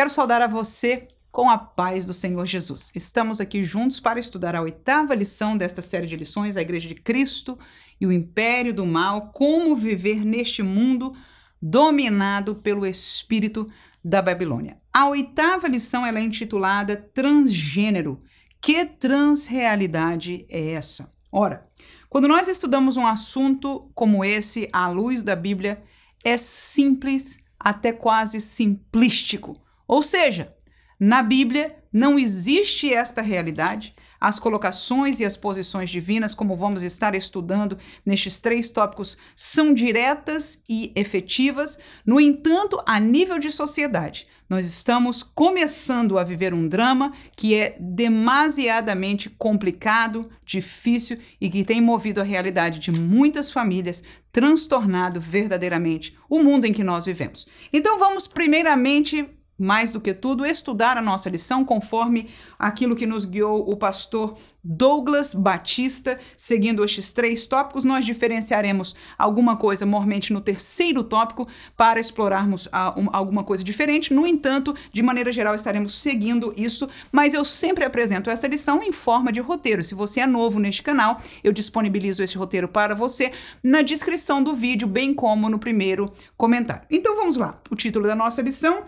Quero saudar a você com a paz do Senhor Jesus. Estamos aqui juntos para estudar a oitava lição desta série de lições, a Igreja de Cristo e o Império do Mal, como viver neste mundo dominado pelo espírito da Babilônia. A oitava lição ela é intitulada Transgênero. Que transrealidade é essa? Ora, quando nós estudamos um assunto como esse à luz da Bíblia, é simples, até quase simplístico. Ou seja, na Bíblia não existe esta realidade. As colocações e as posições divinas, como vamos estar estudando nestes três tópicos, são diretas e efetivas. No entanto, a nível de sociedade, nós estamos começando a viver um drama que é demasiadamente complicado, difícil e que tem movido a realidade de muitas famílias, transtornado verdadeiramente o mundo em que nós vivemos. Então, vamos primeiramente mais do que tudo, estudar a nossa lição conforme aquilo que nos guiou o pastor Douglas Batista. Seguindo estes três tópicos, nós diferenciaremos alguma coisa mormente no terceiro tópico para explorarmos a, um, alguma coisa diferente. No entanto, de maneira geral, estaremos seguindo isso, mas eu sempre apresento essa lição em forma de roteiro. Se você é novo neste canal, eu disponibilizo esse roteiro para você na descrição do vídeo, bem como no primeiro comentário. Então vamos lá. O título da nossa lição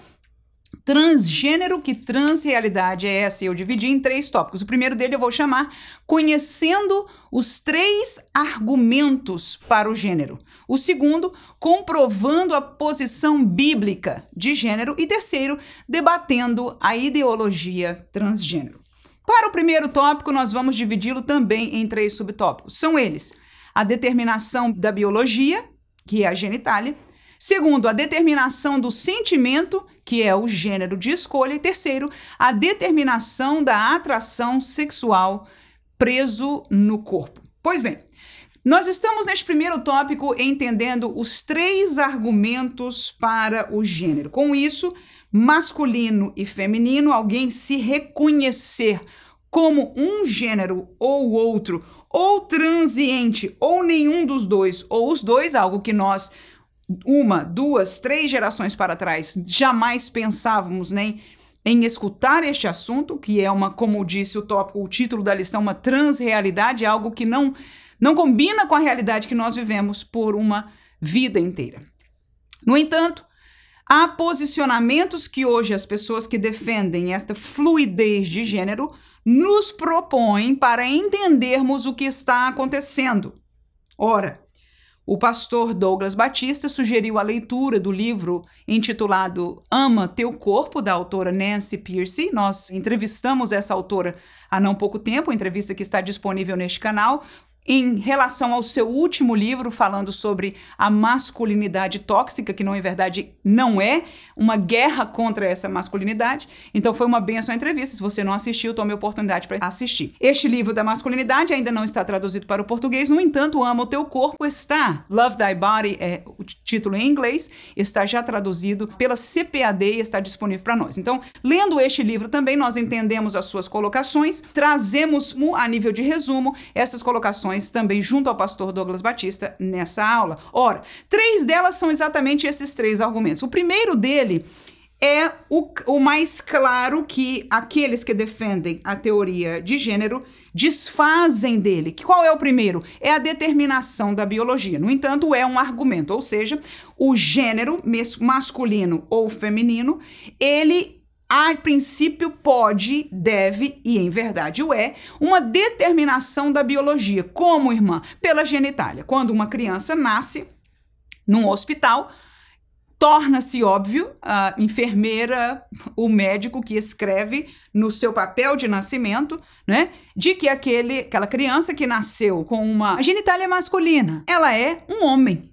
transgênero, que transrealidade é essa? Eu dividi em três tópicos. O primeiro dele eu vou chamar Conhecendo os três argumentos para o gênero. O segundo, comprovando a posição bíblica de gênero. E terceiro, debatendo a ideologia transgênero. Para o primeiro tópico, nós vamos dividi-lo também em três subtópicos. São eles: a determinação da biologia, que é a genitália. Segundo, a determinação do sentimento, que é o gênero de escolha. E terceiro, a determinação da atração sexual preso no corpo. Pois bem, nós estamos neste primeiro tópico entendendo os três argumentos para o gênero. Com isso, masculino e feminino, alguém se reconhecer como um gênero ou outro, ou transiente, ou nenhum dos dois, ou os dois, algo que nós uma, duas, três gerações para trás, jamais pensávamos nem em escutar este assunto, que é uma, como disse o tópico, o título da lição, uma transrealidade, algo que não não combina com a realidade que nós vivemos por uma vida inteira. No entanto, há posicionamentos que hoje as pessoas que defendem esta fluidez de gênero nos propõem para entendermos o que está acontecendo. Ora, o pastor Douglas Batista sugeriu a leitura do livro intitulado Ama Teu Corpo, da autora Nancy Pierce. Nós entrevistamos essa autora há não pouco tempo, entrevista que está disponível neste canal em relação ao seu último livro, falando sobre a masculinidade tóxica, que não, em verdade, não é uma guerra contra essa masculinidade. Então, foi uma benção a entrevista. Se você não assistiu, tome a oportunidade para assistir. Este livro da masculinidade ainda não está traduzido para o português, no entanto, Ama o Teu Corpo está. Love Thy Body é o título em inglês, está já traduzido pela CPAD e está disponível para nós. Então, lendo este livro também, nós entendemos as suas colocações, trazemos a nível de resumo essas colocações também junto ao pastor Douglas Batista nessa aula. Ora, três delas são exatamente esses três argumentos. O primeiro dele é o, o mais claro que aqueles que defendem a teoria de gênero desfazem dele. Qual é o primeiro? É a determinação da biologia. No entanto, é um argumento, ou seja, o gênero masculino ou feminino, ele a princípio pode, deve e em verdade o é, uma determinação da biologia. Como, irmã? Pela genitália. Quando uma criança nasce num hospital, torna-se óbvio a enfermeira, o médico que escreve no seu papel de nascimento, né, de que aquele, aquela criança que nasceu com uma genitália masculina, ela é um homem,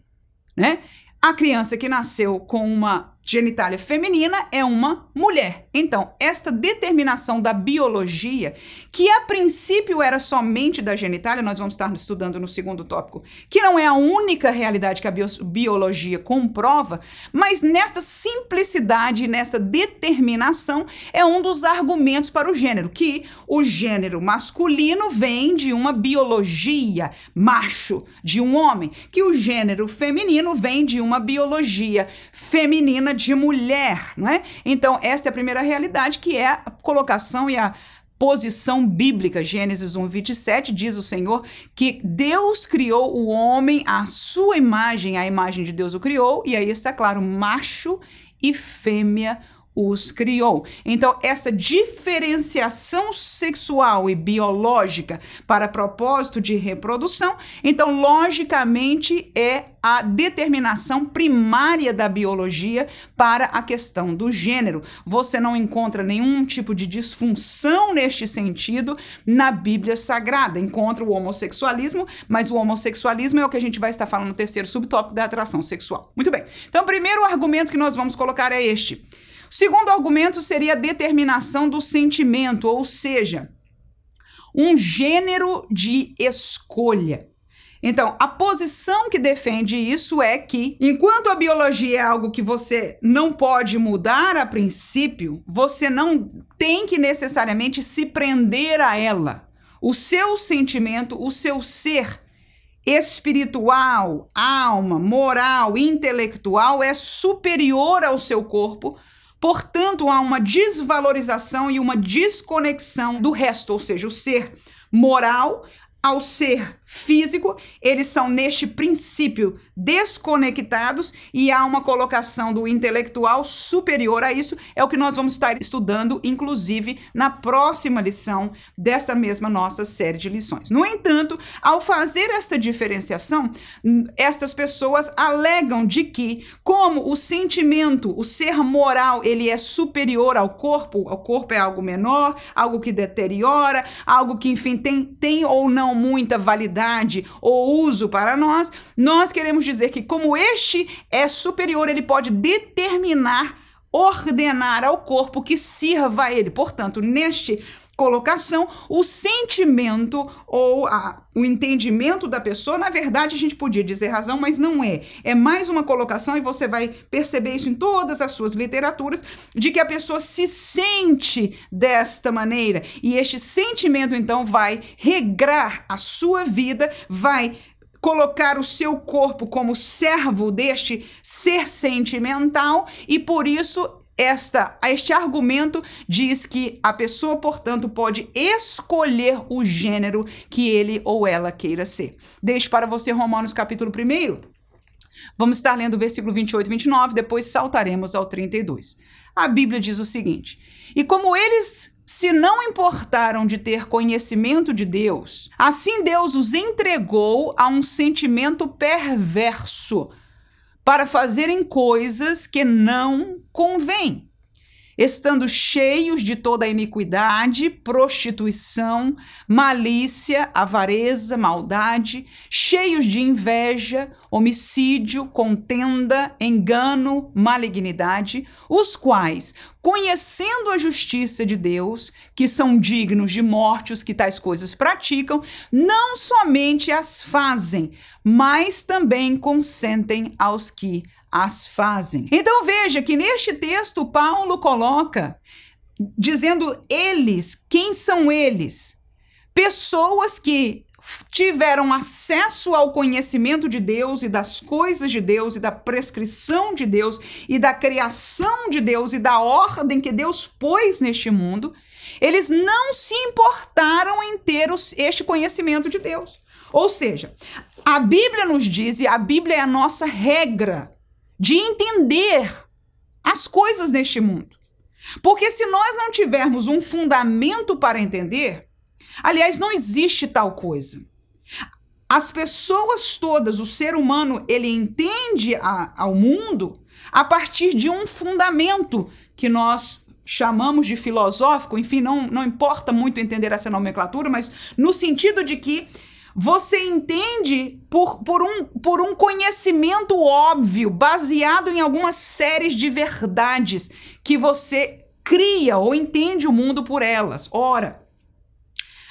né? A criança que nasceu com uma genitália feminina é uma mulher. Então, esta determinação da biologia, que a princípio era somente da genitália, nós vamos estar estudando no segundo tópico, que não é a única realidade que a bio biologia comprova, mas nesta simplicidade, nessa determinação, é um dos argumentos para o gênero, que o gênero masculino vem de uma biologia macho, de um homem, que o gênero feminino vem de uma biologia feminina de mulher, não é? Então, essa é a primeira realidade, que é a colocação e a posição bíblica. Gênesis 1, 27 diz o Senhor que Deus criou o homem à sua imagem, a imagem de Deus o criou, e aí está claro, macho e fêmea os criou. Então, essa diferenciação sexual e biológica para propósito de reprodução, então, logicamente, é a determinação primária da biologia para a questão do gênero. Você não encontra nenhum tipo de disfunção neste sentido na Bíblia Sagrada. Encontra o homossexualismo, mas o homossexualismo é o que a gente vai estar falando no terceiro subtópico da atração sexual. Muito bem. Então, o primeiro argumento que nós vamos colocar é este. O segundo argumento seria a determinação do sentimento, ou seja, um gênero de escolha. Então, a posição que defende isso é que, enquanto a biologia é algo que você não pode mudar a princípio, você não tem que necessariamente se prender a ela. O seu sentimento, o seu ser espiritual, alma, moral, intelectual é superior ao seu corpo Portanto, há uma desvalorização e uma desconexão do resto, ou seja, o ser moral ao ser físico, eles são neste princípio desconectados e há uma colocação do intelectual superior a isso, é o que nós vamos estar estudando, inclusive, na próxima lição dessa mesma nossa série de lições. No entanto, ao fazer esta diferenciação, estas pessoas alegam de que, como o sentimento, o ser moral, ele é superior ao corpo, o corpo é algo menor, algo que deteriora, algo que, enfim, tem, tem ou não muita validade ou uso para nós, nós queremos dizer que, como este é superior, ele pode determinar, ordenar ao corpo que sirva a ele. Portanto, neste colocação, o sentimento ou a, o entendimento da pessoa, na verdade, a gente podia dizer razão, mas não é. É mais uma colocação, e você vai perceber isso em todas as suas literaturas, de que a pessoa se sente desta maneira. E este sentimento, então, vai regrar a sua vida, vai colocar o seu corpo como servo deste ser sentimental e por isso esta, este argumento diz que a pessoa, portanto, pode escolher o gênero que ele ou ela queira ser. Deixe para você Romanos capítulo 1. Vamos estar lendo o versículo 28 e 29, depois saltaremos ao 32. A Bíblia diz o seguinte: E como eles se não importaram de ter conhecimento de Deus, assim Deus os entregou a um sentimento perverso para fazerem coisas que não convêm estando cheios de toda iniquidade, prostituição, malícia, avareza, maldade, cheios de inveja, homicídio, contenda, engano, malignidade, os quais, conhecendo a justiça de Deus, que são dignos de morte os que tais coisas praticam, não somente as fazem, mas também consentem aos que as fazem. Então veja que neste texto Paulo coloca dizendo eles, quem são eles? Pessoas que tiveram acesso ao conhecimento de Deus e das coisas de Deus e da prescrição de Deus e da criação de Deus e da ordem que Deus pôs neste mundo, eles não se importaram em ter os, este conhecimento de Deus. Ou seja, a Bíblia nos diz, e a Bíblia é a nossa regra de entender as coisas neste mundo. Porque se nós não tivermos um fundamento para entender, aliás, não existe tal coisa. As pessoas todas, o ser humano, ele entende a, ao mundo a partir de um fundamento que nós chamamos de filosófico, enfim, não, não importa muito entender essa nomenclatura, mas no sentido de que você entende por, por, um, por um conhecimento óbvio, baseado em algumas séries de verdades que você cria ou entende o mundo por elas. Ora,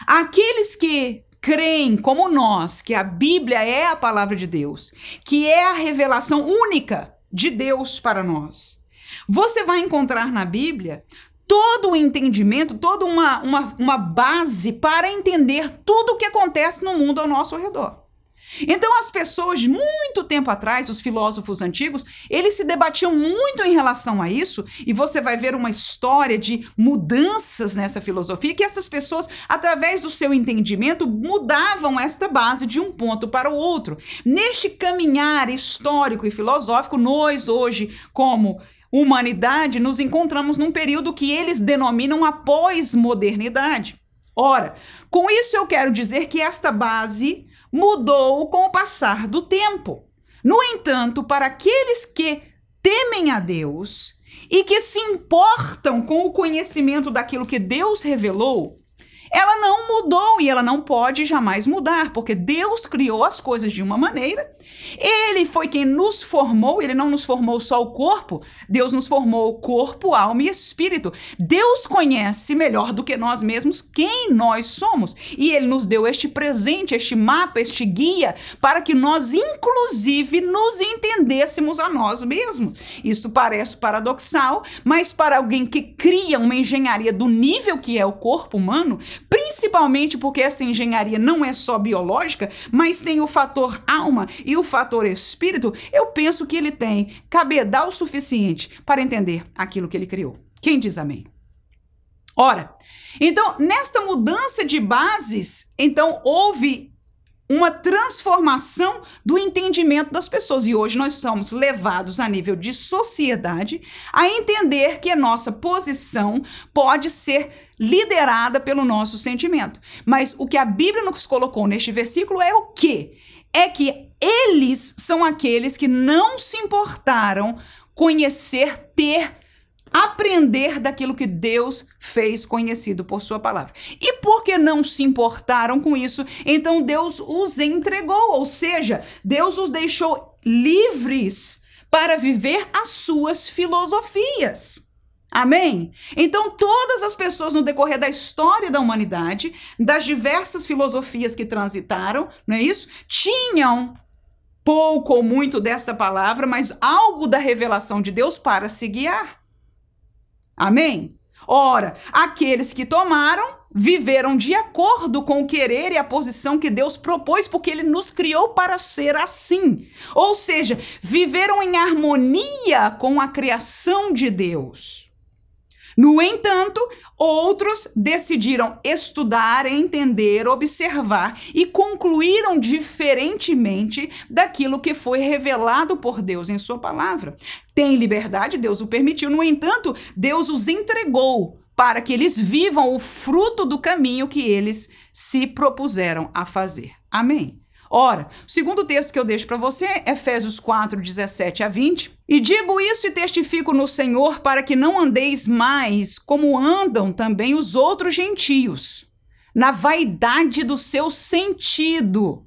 aqueles que creem, como nós, que a Bíblia é a palavra de Deus, que é a revelação única de Deus para nós. Você vai encontrar na Bíblia todo o entendimento, toda uma, uma, uma base para entender tudo o que acontece no mundo ao nosso redor. Então, as pessoas muito tempo atrás, os filósofos antigos, eles se debatiam muito em relação a isso, e você vai ver uma história de mudanças nessa filosofia, que essas pessoas, através do seu entendimento, mudavam esta base de um ponto para o outro. Neste caminhar histórico e filosófico, nós hoje, como humanidade, nos encontramos num período que eles denominam a pós-modernidade. Ora, com isso eu quero dizer que esta base mudou com o passar do tempo. No entanto, para aqueles que temem a Deus e que se importam com o conhecimento daquilo que Deus revelou, ela não mudou e ela não pode jamais mudar, porque Deus criou as coisas de uma maneira. Ele foi quem nos formou, ele não nos formou só o corpo, Deus nos formou corpo, alma e espírito. Deus conhece melhor do que nós mesmos quem nós somos, e ele nos deu este presente, este mapa, este guia para que nós inclusive nos entendêssemos a nós mesmos. Isso parece paradoxal, mas para alguém que cria uma engenharia do nível que é o corpo humano, principalmente porque essa engenharia não é só biológica, mas tem o fator alma e o fator espírito, eu penso que ele tem cabedal suficiente para entender aquilo que ele criou. Quem diz amém? Ora, então, nesta mudança de bases, então houve uma transformação do entendimento das pessoas. E hoje nós somos levados a nível de sociedade a entender que a nossa posição pode ser liderada pelo nosso sentimento. Mas o que a Bíblia nos colocou neste versículo é o quê? É que eles são aqueles que não se importaram conhecer, ter aprender daquilo que Deus fez conhecido por sua palavra. E porque não se importaram com isso, então Deus os entregou, ou seja, Deus os deixou livres para viver as suas filosofias. Amém? Então, todas as pessoas no decorrer da história da humanidade, das diversas filosofias que transitaram, não é isso? Tinham pouco ou muito dessa palavra, mas algo da revelação de Deus para se guiar. Amém? Ora, aqueles que tomaram viveram de acordo com o querer e a posição que Deus propôs, porque Ele nos criou para ser assim. Ou seja, viveram em harmonia com a criação de Deus. No entanto, outros decidiram estudar, entender, observar e concluíram diferentemente daquilo que foi revelado por Deus em Sua palavra. Tem liberdade, Deus o permitiu, no entanto, Deus os entregou para que eles vivam o fruto do caminho que eles se propuseram a fazer. Amém. Ora, o segundo texto que eu deixo para você é Efésios 4, 17 a 20. E digo isso e testifico no Senhor para que não andeis mais como andam também os outros gentios, na vaidade do seu sentido,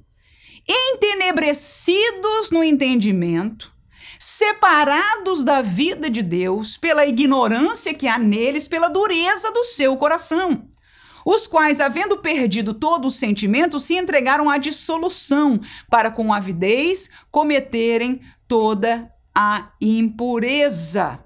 entenebrecidos no entendimento, separados da vida de Deus pela ignorância que há neles, pela dureza do seu coração os quais, havendo perdido todo o sentimento, se entregaram à dissolução, para com avidez cometerem toda a impureza.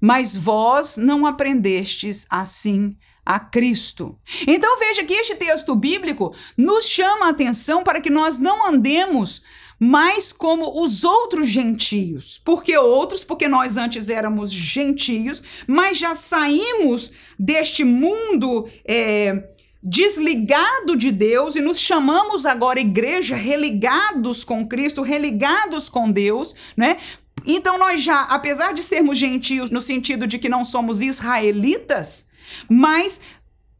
Mas vós não aprendestes assim a Cristo. Então veja que este texto bíblico nos chama a atenção para que nós não andemos mais como os outros gentios. Porque outros, porque nós antes éramos gentios, mas já saímos deste mundo. É, desligado de Deus e nos chamamos agora igreja religados com Cristo, religados com Deus, né? Então nós já, apesar de sermos gentios no sentido de que não somos israelitas, mas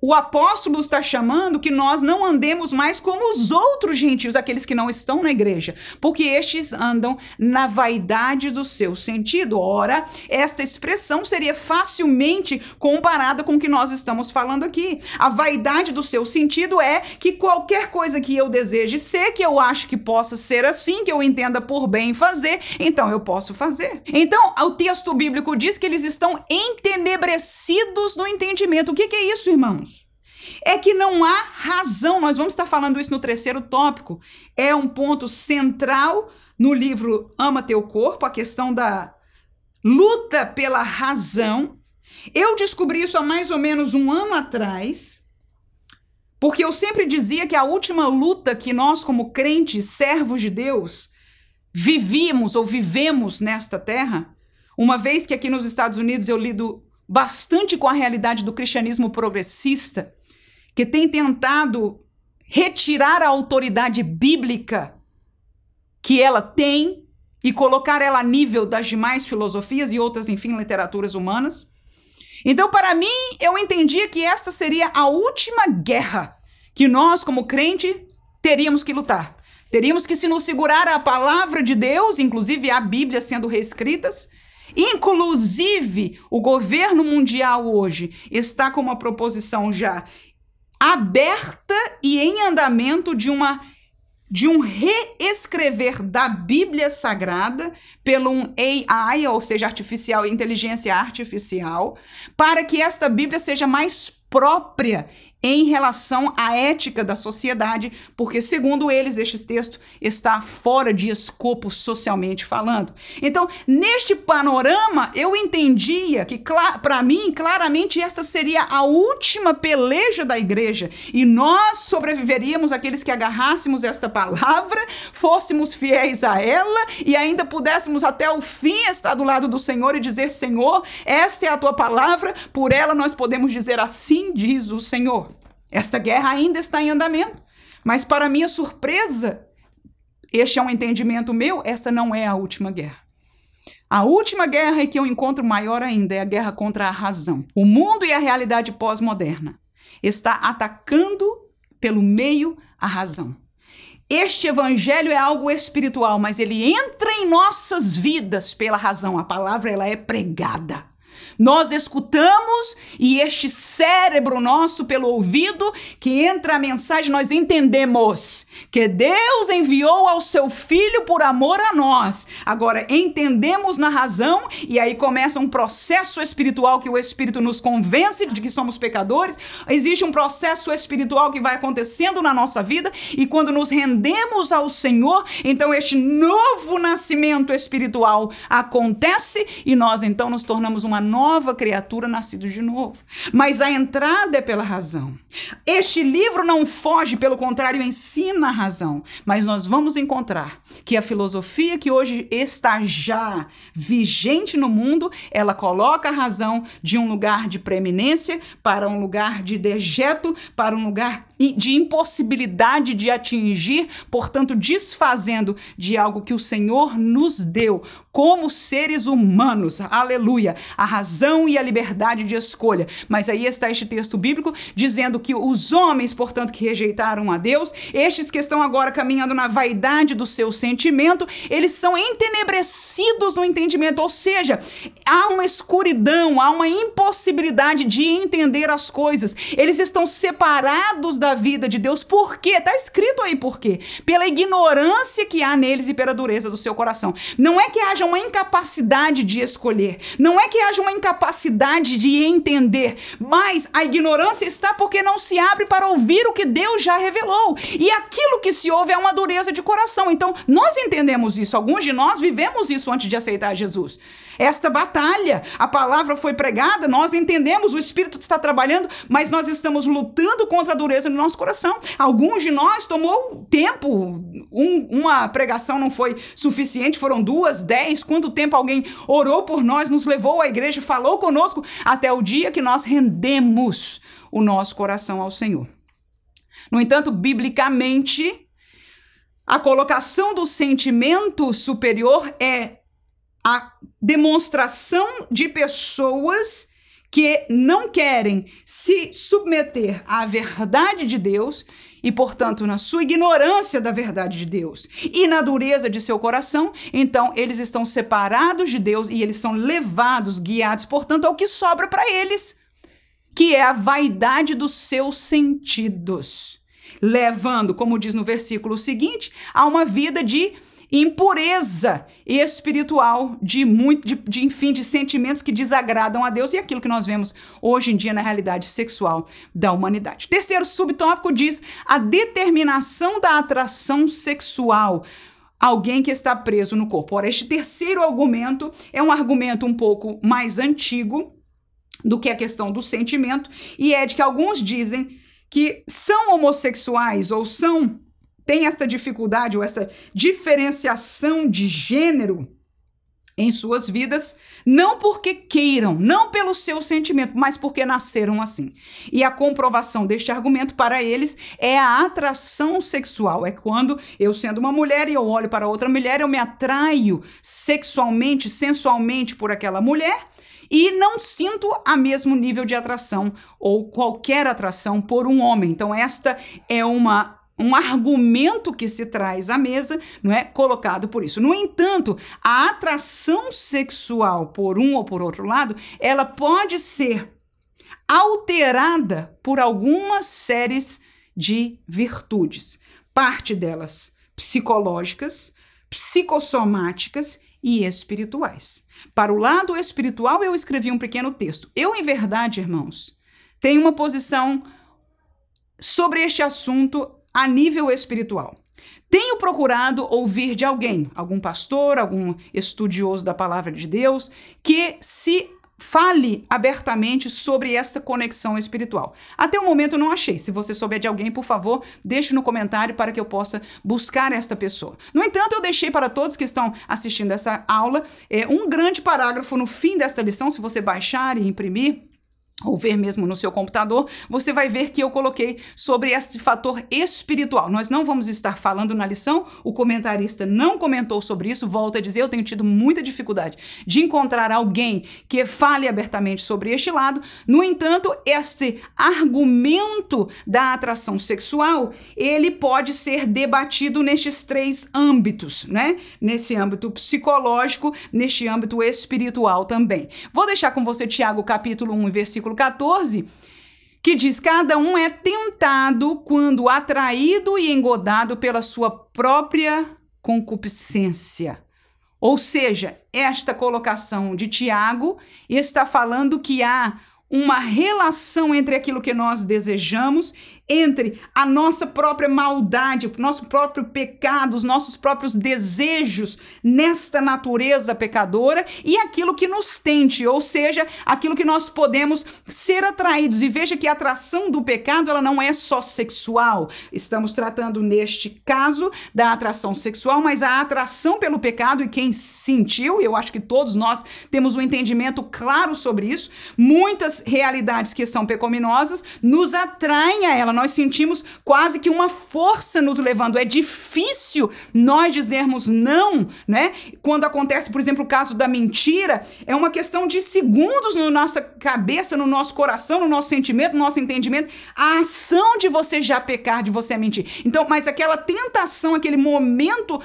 o apóstolo está chamando que nós não andemos mais como os outros gentios, aqueles que não estão na igreja, porque estes andam na vaidade do seu sentido. Ora, esta expressão seria facilmente comparada com o que nós estamos falando aqui. A vaidade do seu sentido é que qualquer coisa que eu deseje ser, que eu acho que possa ser assim, que eu entenda por bem fazer, então eu posso fazer. Então, o texto bíblico diz que eles estão entenebrecidos no entendimento. O que, que é isso, irmãos? É que não há razão. Nós vamos estar falando isso no terceiro tópico. É um ponto central no livro Ama Teu Corpo, a questão da luta pela razão. Eu descobri isso há mais ou menos um ano atrás, Porque eu sempre dizia que a última luta que nós, como crentes, servos de Deus, vivíamos ou vivemos nesta terra, uma vez que aqui nos Estados Unidos eu lido bastante com a realidade do cristianismo progressista, que tem tentado retirar a autoridade bíblica que ela tem e colocar ela a nível das demais filosofias e outras, enfim, literaturas humanas. Então, para mim, eu entendia que esta seria a última guerra que nós, como crentes, teríamos que lutar. Teríamos que se nos segurar à palavra de Deus, inclusive a Bíblia sendo reescritas. Inclusive, o governo mundial hoje está com uma proposição já aberta e em andamento de uma de um reescrever da Bíblia Sagrada pelo um AI, ou seja, artificial, inteligência artificial, para que esta Bíblia seja mais própria em relação à ética da sociedade, porque, segundo eles, este texto está fora de escopo socialmente falando. Então, neste panorama, eu entendia que, para mim, claramente, esta seria a última peleja da igreja e nós sobreviveríamos aqueles que agarrássemos esta palavra, fôssemos fiéis a ela e ainda pudéssemos até o fim estar do lado do Senhor e dizer: Senhor, esta é a tua palavra, por ela nós podemos dizer assim diz o Senhor. Esta guerra ainda está em andamento. Mas, para minha surpresa, este é um entendimento meu, essa não é a última guerra. A última guerra que eu encontro maior ainda é a guerra contra a razão. O mundo e a realidade pós-moderna está atacando pelo meio a razão. Este evangelho é algo espiritual, mas ele entra em nossas vidas pela razão. A palavra ela é pregada. Nós escutamos e este cérebro nosso, pelo ouvido, que entra a mensagem, nós entendemos que Deus enviou ao seu filho por amor a nós. Agora, entendemos na razão e aí começa um processo espiritual que o Espírito nos convence de que somos pecadores. Existe um processo espiritual que vai acontecendo na nossa vida e quando nos rendemos ao Senhor, então este novo nascimento espiritual acontece e nós então nos tornamos uma nova nova criatura nascido de novo. Mas a entrada é pela razão. Este livro não foge, pelo contrário, ensina a razão. Mas nós vamos encontrar que a filosofia que hoje está já vigente no mundo, ela coloca a razão de um lugar de preeminência para um lugar de dejeto, para um lugar de impossibilidade de atingir, portanto, desfazendo de algo que o Senhor nos deu como seres humanos. Aleluia! A razão e a liberdade de escolha. Mas aí está este texto bíblico dizendo que os homens, portanto, que rejeitaram a Deus, estes que estão agora caminhando na vaidade do seu sentimento, eles são entenebrecidos no entendimento, ou seja, há uma escuridão, há uma impossibilidade de entender as coisas. Eles estão separados da da vida de Deus. Por quê? Está escrito aí por quê. Pela ignorância que há neles e pela dureza do seu coração. Não é que haja uma incapacidade de escolher, não é que haja uma incapacidade de entender, mas a ignorância está porque não se abre para ouvir o que Deus já revelou. E aquilo que se ouve é uma dureza de coração. Então, nós entendemos isso. Alguns de nós vivemos isso antes de aceitar Jesus esta batalha. A palavra foi pregada, nós entendemos, o Espírito está trabalhando, mas nós estamos lutando contra a dureza nosso coração. Alguns de nós tomou tempo, um, uma pregação não foi suficiente, foram duas, dez. Quanto tempo alguém orou por nós, nos levou à igreja, falou conosco, até o dia que nós rendemos o nosso coração ao Senhor. No entanto, biblicamente, a colocação do sentimento superior é a demonstração de pessoas que não querem se submeter à verdade de Deus e, portanto, na sua ignorância da verdade de Deus e na dureza de seu coração, então eles estão separados de Deus e eles são levados, guiados, portanto, ao que sobra para eles, que é a vaidade dos seus sentidos, levando, como diz no versículo seguinte, a uma vida de impureza espiritual de muito de, de, enfim de sentimentos que desagradam a Deus e aquilo que nós vemos hoje em dia na realidade sexual da humanidade. Terceiro subtópico diz a determinação da atração sexual alguém que está preso no corpo. Ora, este terceiro argumento é um argumento um pouco mais antigo do que a questão do sentimento e é de que alguns dizem que são homossexuais ou são têm esta dificuldade ou essa diferenciação de gênero em suas vidas, não porque queiram, não pelo seu sentimento, mas porque nasceram assim. E a comprovação deste argumento para eles é a atração sexual. É quando eu, sendo uma mulher, e eu olho para outra mulher, eu me atraio sexualmente, sensualmente por aquela mulher e não sinto a mesmo nível de atração ou qualquer atração por um homem. Então esta é uma um argumento que se traz à mesa, não é colocado por isso. No entanto, a atração sexual por um ou por outro lado, ela pode ser alterada por algumas séries de virtudes, parte delas psicológicas, psicossomáticas e espirituais. Para o lado espiritual, eu escrevi um pequeno texto. Eu, em verdade, irmãos, tenho uma posição sobre este assunto a nível espiritual. Tenho procurado ouvir de alguém, algum pastor, algum estudioso da palavra de Deus, que se fale abertamente sobre esta conexão espiritual. Até o momento eu não achei. Se você souber de alguém, por favor, deixe no comentário para que eu possa buscar esta pessoa. No entanto, eu deixei para todos que estão assistindo essa aula é, um grande parágrafo no fim desta lição, se você baixar e imprimir ou ver mesmo no seu computador, você vai ver que eu coloquei sobre este fator espiritual. Nós não vamos estar falando na lição, o comentarista não comentou sobre isso, volto a dizer, eu tenho tido muita dificuldade de encontrar alguém que fale abertamente sobre este lado. No entanto, este argumento da atração sexual, ele pode ser debatido nestes três âmbitos, né? Nesse âmbito psicológico, neste âmbito espiritual também. Vou deixar com você Tiago capítulo 1, versículo versículo 14, que diz: Cada um é tentado quando atraído e engodado pela sua própria concupiscência. Ou seja, esta colocação de Tiago está falando que há uma relação entre aquilo que nós desejamos entre a nossa própria maldade, o nosso próprio pecado, os nossos próprios desejos nesta natureza pecadora e aquilo que nos tente, ou seja, aquilo que nós podemos ser atraídos. E veja que a atração do pecado, ela não é só sexual. Estamos tratando neste caso da atração sexual, mas a atração pelo pecado e quem sentiu, eu acho que todos nós temos um entendimento claro sobre isso. Muitas realidades que são pecaminosas nos atraem a ela nós sentimos quase que uma força nos levando. É difícil nós dizermos não, né? Quando acontece, por exemplo, o caso da mentira, é uma questão de segundos na nossa cabeça, no nosso coração, no nosso sentimento, no nosso entendimento, a ação de você já pecar, de você mentir. Então, mas aquela tentação, aquele momento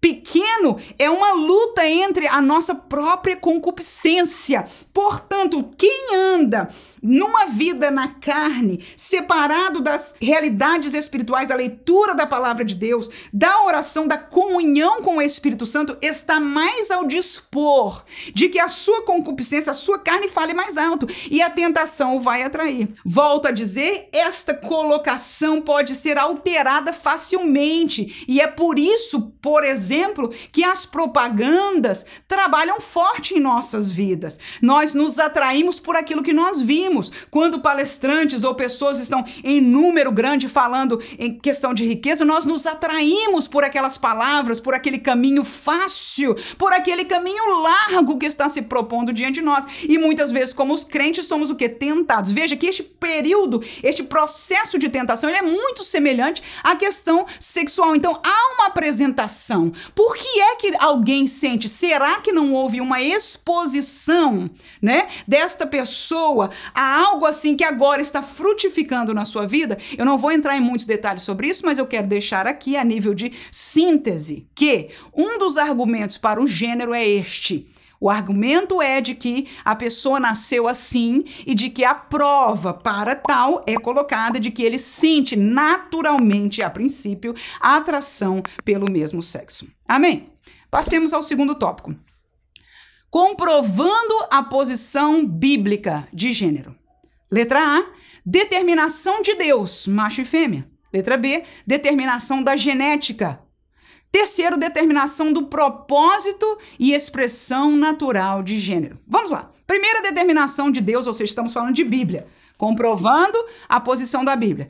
pequeno é uma luta entre a nossa própria concupiscência. Portanto, quem anda numa vida na carne, separado das realidades espirituais, da leitura da palavra de Deus, da oração, da comunhão com o Espírito Santo, está mais ao dispor de que a sua concupiscência, a sua carne fale mais alto e a tentação o vai atrair. Volto a dizer, esta colocação pode ser alterada facilmente e é por isso, por exemplo, que as propagandas trabalham forte em nossas vidas. Nós nos atraímos por aquilo que nós vimos quando palestrantes ou pessoas estão em número grande falando em questão de riqueza, nós nos atraímos por aquelas palavras, por aquele caminho fácil, por aquele caminho largo que está se propondo diante de nós. E muitas vezes, como os crentes, somos o que? Tentados. Veja que este período, este processo de tentação, ele é muito semelhante à questão sexual. Então, há uma apresentação. Por que é que alguém sente? Será que não houve uma exposição, né, desta pessoa há algo assim que agora está frutificando na sua vida. Eu não vou entrar em muitos detalhes sobre isso, mas eu quero deixar aqui a nível de síntese que um dos argumentos para o gênero é este. O argumento é de que a pessoa nasceu assim e de que a prova para tal é colocada de que ele sente naturalmente, a princípio, a atração pelo mesmo sexo. Amém? Passemos ao segundo tópico comprovando a posição bíblica de gênero. Letra A, determinação de Deus, macho e fêmea. Letra B, determinação da genética. Terceiro, determinação do propósito e expressão natural de gênero. Vamos lá. Primeira determinação de Deus, ou seja, estamos falando de Bíblia. comprovando a posição da Bíblia.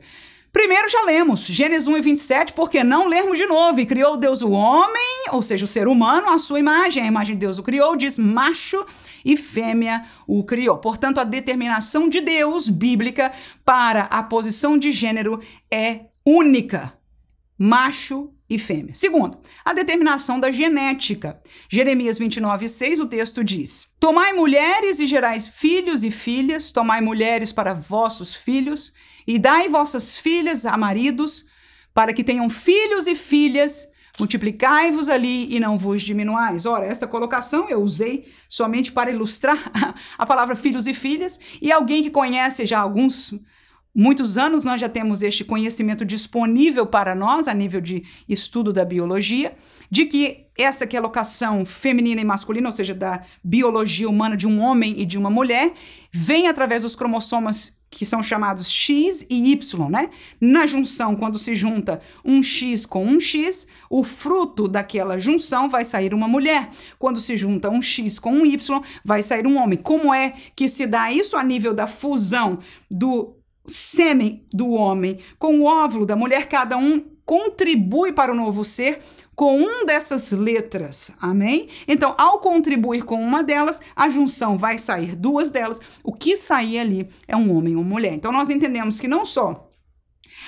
Primeiro já lemos, Gênesis 1 e 27, porque não lermos de novo? E criou Deus o homem, ou seja, o ser humano, a sua imagem, a imagem de Deus o criou, diz macho e fêmea o criou. Portanto, a determinação de Deus bíblica para a posição de gênero é única. Macho e fêmea. Segundo, a determinação da genética. Jeremias 29, 6, o texto diz: Tomai mulheres e gerais filhos e filhas, tomai mulheres para vossos filhos, e dai vossas filhas a maridos, para que tenham filhos e filhas, multiplicai-vos ali e não vos diminuais. Ora, esta colocação eu usei somente para ilustrar a palavra filhos e filhas, e alguém que conhece já alguns muitos anos nós já temos este conhecimento disponível para nós a nível de estudo da biologia, de que essa que é a locação feminina e masculina, ou seja, da biologia humana de um homem e de uma mulher, vem através dos cromossomas que são chamados X e Y, né? Na junção, quando se junta um X com um X, o fruto daquela junção vai sair uma mulher. Quando se junta um X com um Y, vai sair um homem. Como é que se dá isso a nível da fusão do sêmen do homem com o óvulo da mulher, cada um contribui para o novo ser com um dessas letras, amém? Então, ao contribuir com uma delas, a junção vai sair duas delas. O que sair ali é um homem ou mulher. Então, nós entendemos que não só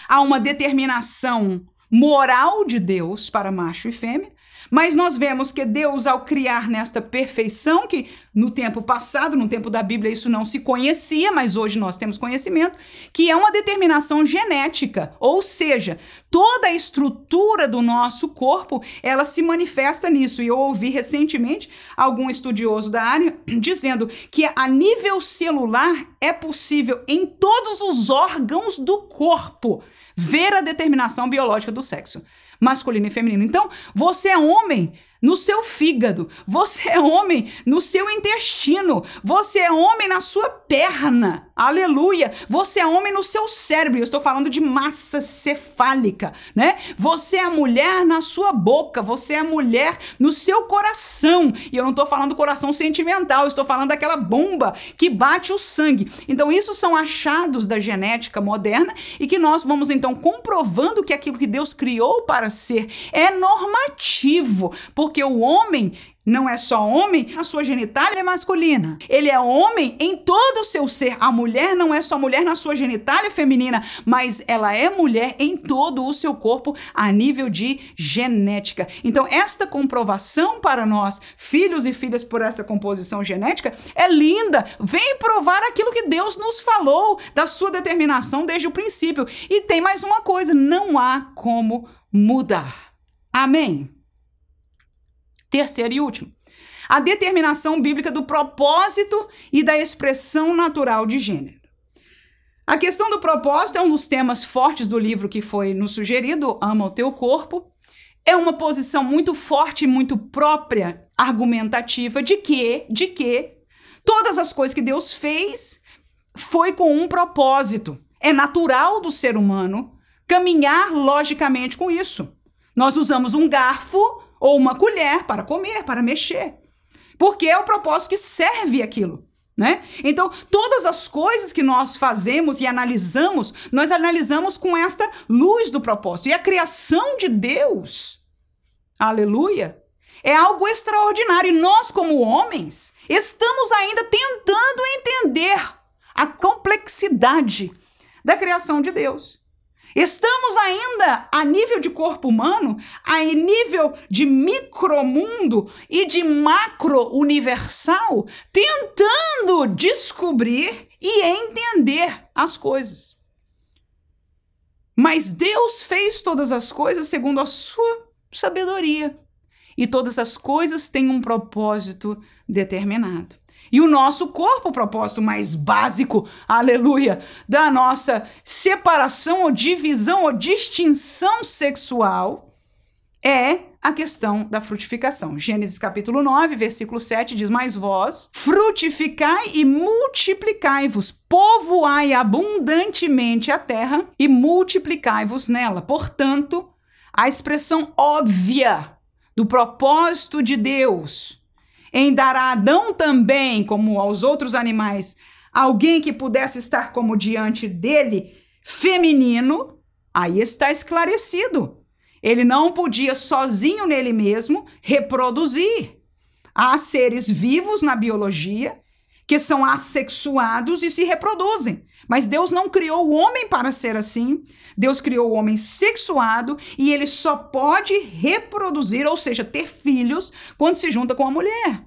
há uma determinação moral de Deus para macho e fêmea, mas nós vemos que Deus, ao criar nesta perfeição, que no tempo passado, no tempo da Bíblia, isso não se conhecia, mas hoje nós temos conhecimento, que é uma determinação genética, ou seja, toda a estrutura do nosso corpo, ela se manifesta nisso. E eu ouvi recentemente algum estudioso da área dizendo que a nível celular é possível em todos os órgãos do corpo ver a determinação biológica do sexo masculino e feminino. Então, você é homem no seu fígado, você é homem no seu intestino, você é homem na sua perna, aleluia. Você é homem no seu cérebro, eu estou falando de massa cefálica, né? Você é mulher na sua boca, você é mulher no seu coração, e eu não estou falando do coração sentimental, eu estou falando daquela bomba que bate o sangue. Então, isso são achados da genética moderna e que nós vamos então comprovando que aquilo que Deus criou para ser é normativo, porque porque o homem não é só homem, a sua genitália é masculina. Ele é homem em todo o seu ser. A mulher não é só mulher na sua genitália feminina, mas ela é mulher em todo o seu corpo a nível de genética. Então, esta comprovação para nós, filhos e filhas por essa composição genética, é linda. Vem provar aquilo que Deus nos falou da sua determinação desde o princípio. E tem mais uma coisa: não há como mudar. Amém. Terceiro e último, a determinação bíblica do propósito e da expressão natural de gênero. A questão do propósito é um dos temas fortes do livro que foi nos sugerido, Ama o Teu Corpo. É uma posição muito forte e muito própria, argumentativa, de que, de que todas as coisas que Deus fez foi com um propósito. É natural do ser humano caminhar logicamente com isso. Nós usamos um garfo ou uma colher para comer, para mexer. Porque é o propósito que serve aquilo. Né? Então, todas as coisas que nós fazemos e analisamos, nós analisamos com esta luz do propósito. E a criação de Deus, aleluia, é algo extraordinário. E nós, como homens, estamos ainda tentando entender a complexidade da criação de Deus. Estamos ainda a nível de corpo humano, a nível de micromundo e de macro universal, tentando descobrir e entender as coisas. Mas Deus fez todas as coisas segundo a sua sabedoria. E todas as coisas têm um propósito determinado. E o nosso corpo, o propósito mais básico, aleluia, da nossa separação ou divisão ou distinção sexual é a questão da frutificação. Gênesis capítulo 9, versículo 7 diz: Mas vós frutificai e multiplicai-vos, povoai abundantemente a terra e multiplicai-vos nela. Portanto, a expressão óbvia do propósito de Deus em dar a Adão também, como aos outros animais, alguém que pudesse estar como diante dele, feminino, aí está esclarecido. Ele não podia sozinho nele mesmo reproduzir. Há seres vivos na biologia que são assexuados e se reproduzem. Mas Deus não criou o homem para ser assim. Deus criou o homem sexuado e ele só pode reproduzir, ou seja, ter filhos, quando se junta com a mulher.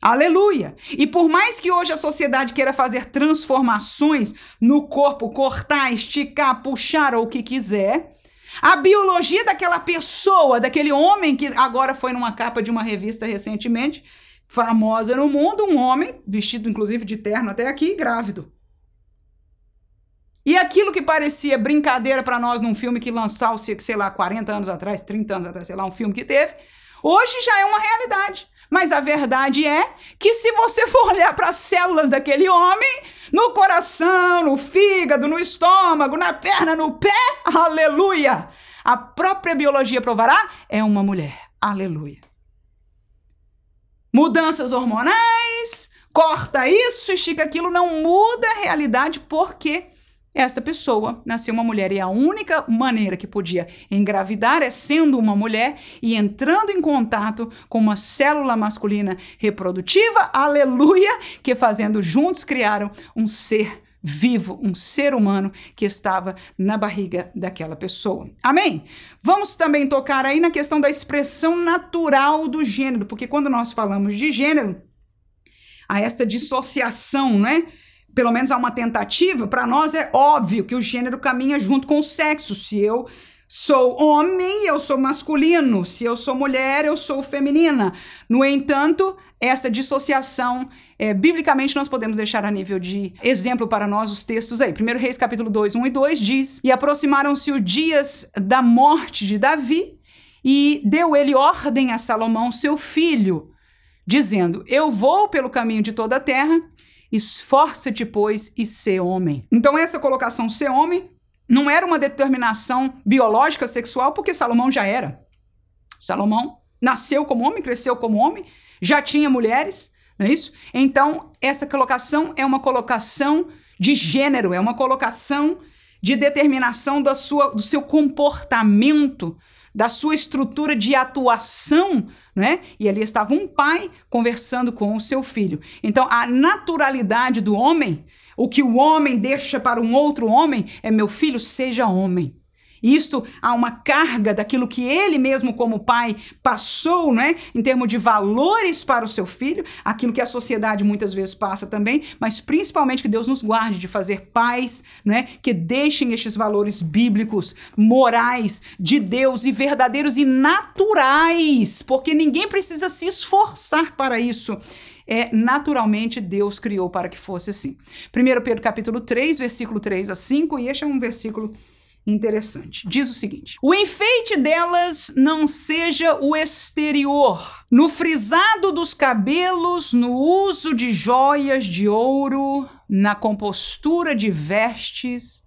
Aleluia! E por mais que hoje a sociedade queira fazer transformações no corpo, cortar, esticar, puxar ou o que quiser, a biologia daquela pessoa, daquele homem que agora foi numa capa de uma revista recentemente, famosa no mundo, um homem, vestido inclusive de terno até aqui, grávido. E aquilo que parecia brincadeira para nós num filme que lançou, sei lá, 40 anos atrás, 30 anos atrás, sei lá, um filme que teve, hoje já é uma realidade. Mas a verdade é que se você for olhar para as células daquele homem, no coração, no fígado, no estômago, na perna, no pé, aleluia! A própria biologia provará, é uma mulher. Aleluia. Mudanças hormonais, corta isso, estica aquilo, não muda a realidade porque esta pessoa nasceu uma mulher e a única maneira que podia engravidar é sendo uma mulher e entrando em contato com uma célula masculina reprodutiva, aleluia, que fazendo juntos criaram um ser vivo, um ser humano que estava na barriga daquela pessoa. Amém? Vamos também tocar aí na questão da expressão natural do gênero, porque quando nós falamos de gênero, há esta dissociação, né? Pelo menos há uma tentativa, para nós é óbvio que o gênero caminha junto com o sexo. Se eu sou homem, eu sou masculino. Se eu sou mulher, eu sou feminina. No entanto, essa dissociação, é, biblicamente, nós podemos deixar a nível de exemplo para nós os textos aí. 1 Reis, capítulo 2, 1 e 2 diz: E aproximaram-se os dias da morte de Davi, e deu ele ordem a Salomão, seu filho, dizendo: Eu vou pelo caminho de toda a terra Esforça-te, pois, e ser homem. Então, essa colocação ser homem não era uma determinação biológica sexual, porque Salomão já era. Salomão nasceu como homem, cresceu como homem, já tinha mulheres, não é isso? Então, essa colocação é uma colocação de gênero, é uma colocação de determinação da sua, do seu comportamento, da sua estrutura de atuação, né? E ali estava um pai conversando com o seu filho. Então, a naturalidade do homem, o que o homem deixa para um outro homem, é meu filho, seja homem. Isto há uma carga daquilo que ele mesmo, como pai, passou, né, em termos de valores para o seu filho, aquilo que a sociedade muitas vezes passa também, mas principalmente que Deus nos guarde de fazer pais, né, que deixem estes valores bíblicos, morais, de Deus e verdadeiros e naturais, porque ninguém precisa se esforçar para isso. É naturalmente Deus criou para que fosse assim. 1 Pedro capítulo 3, versículo 3 a 5, e este é um versículo interessante. Diz o seguinte: o enfeite delas não seja o exterior, no frisado dos cabelos, no uso de joias de ouro, na compostura de vestes,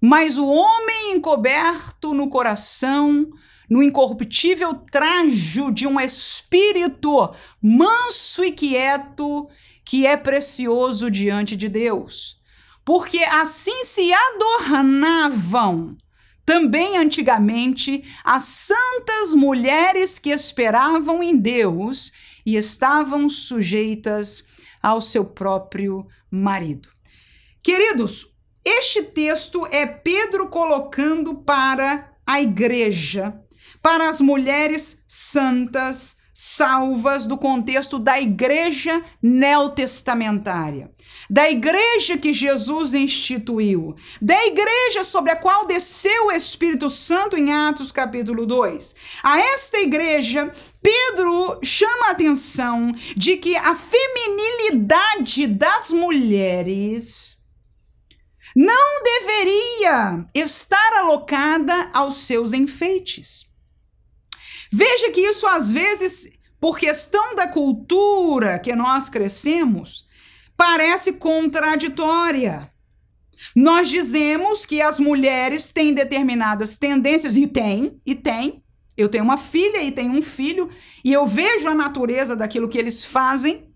mas o homem encoberto no coração, no incorruptível trajo de um espírito manso e quieto, que é precioso diante de Deus porque assim se adornavam também antigamente as santas mulheres que esperavam em Deus e estavam sujeitas ao seu próprio marido. Queridos, este texto é Pedro colocando para a igreja, para as mulheres santas, salvas do contexto da igreja neotestamentária, da igreja que Jesus instituiu, da igreja sobre a qual desceu o Espírito Santo em Atos capítulo 2. A esta igreja, Pedro chama a atenção de que a feminilidade das mulheres não deveria estar alocada aos seus enfeites. Veja que isso às vezes, por questão da cultura que nós crescemos, parece contraditória. Nós dizemos que as mulheres têm determinadas tendências, e tem, e tem. Eu tenho uma filha e tenho um filho, e eu vejo a natureza daquilo que eles fazem,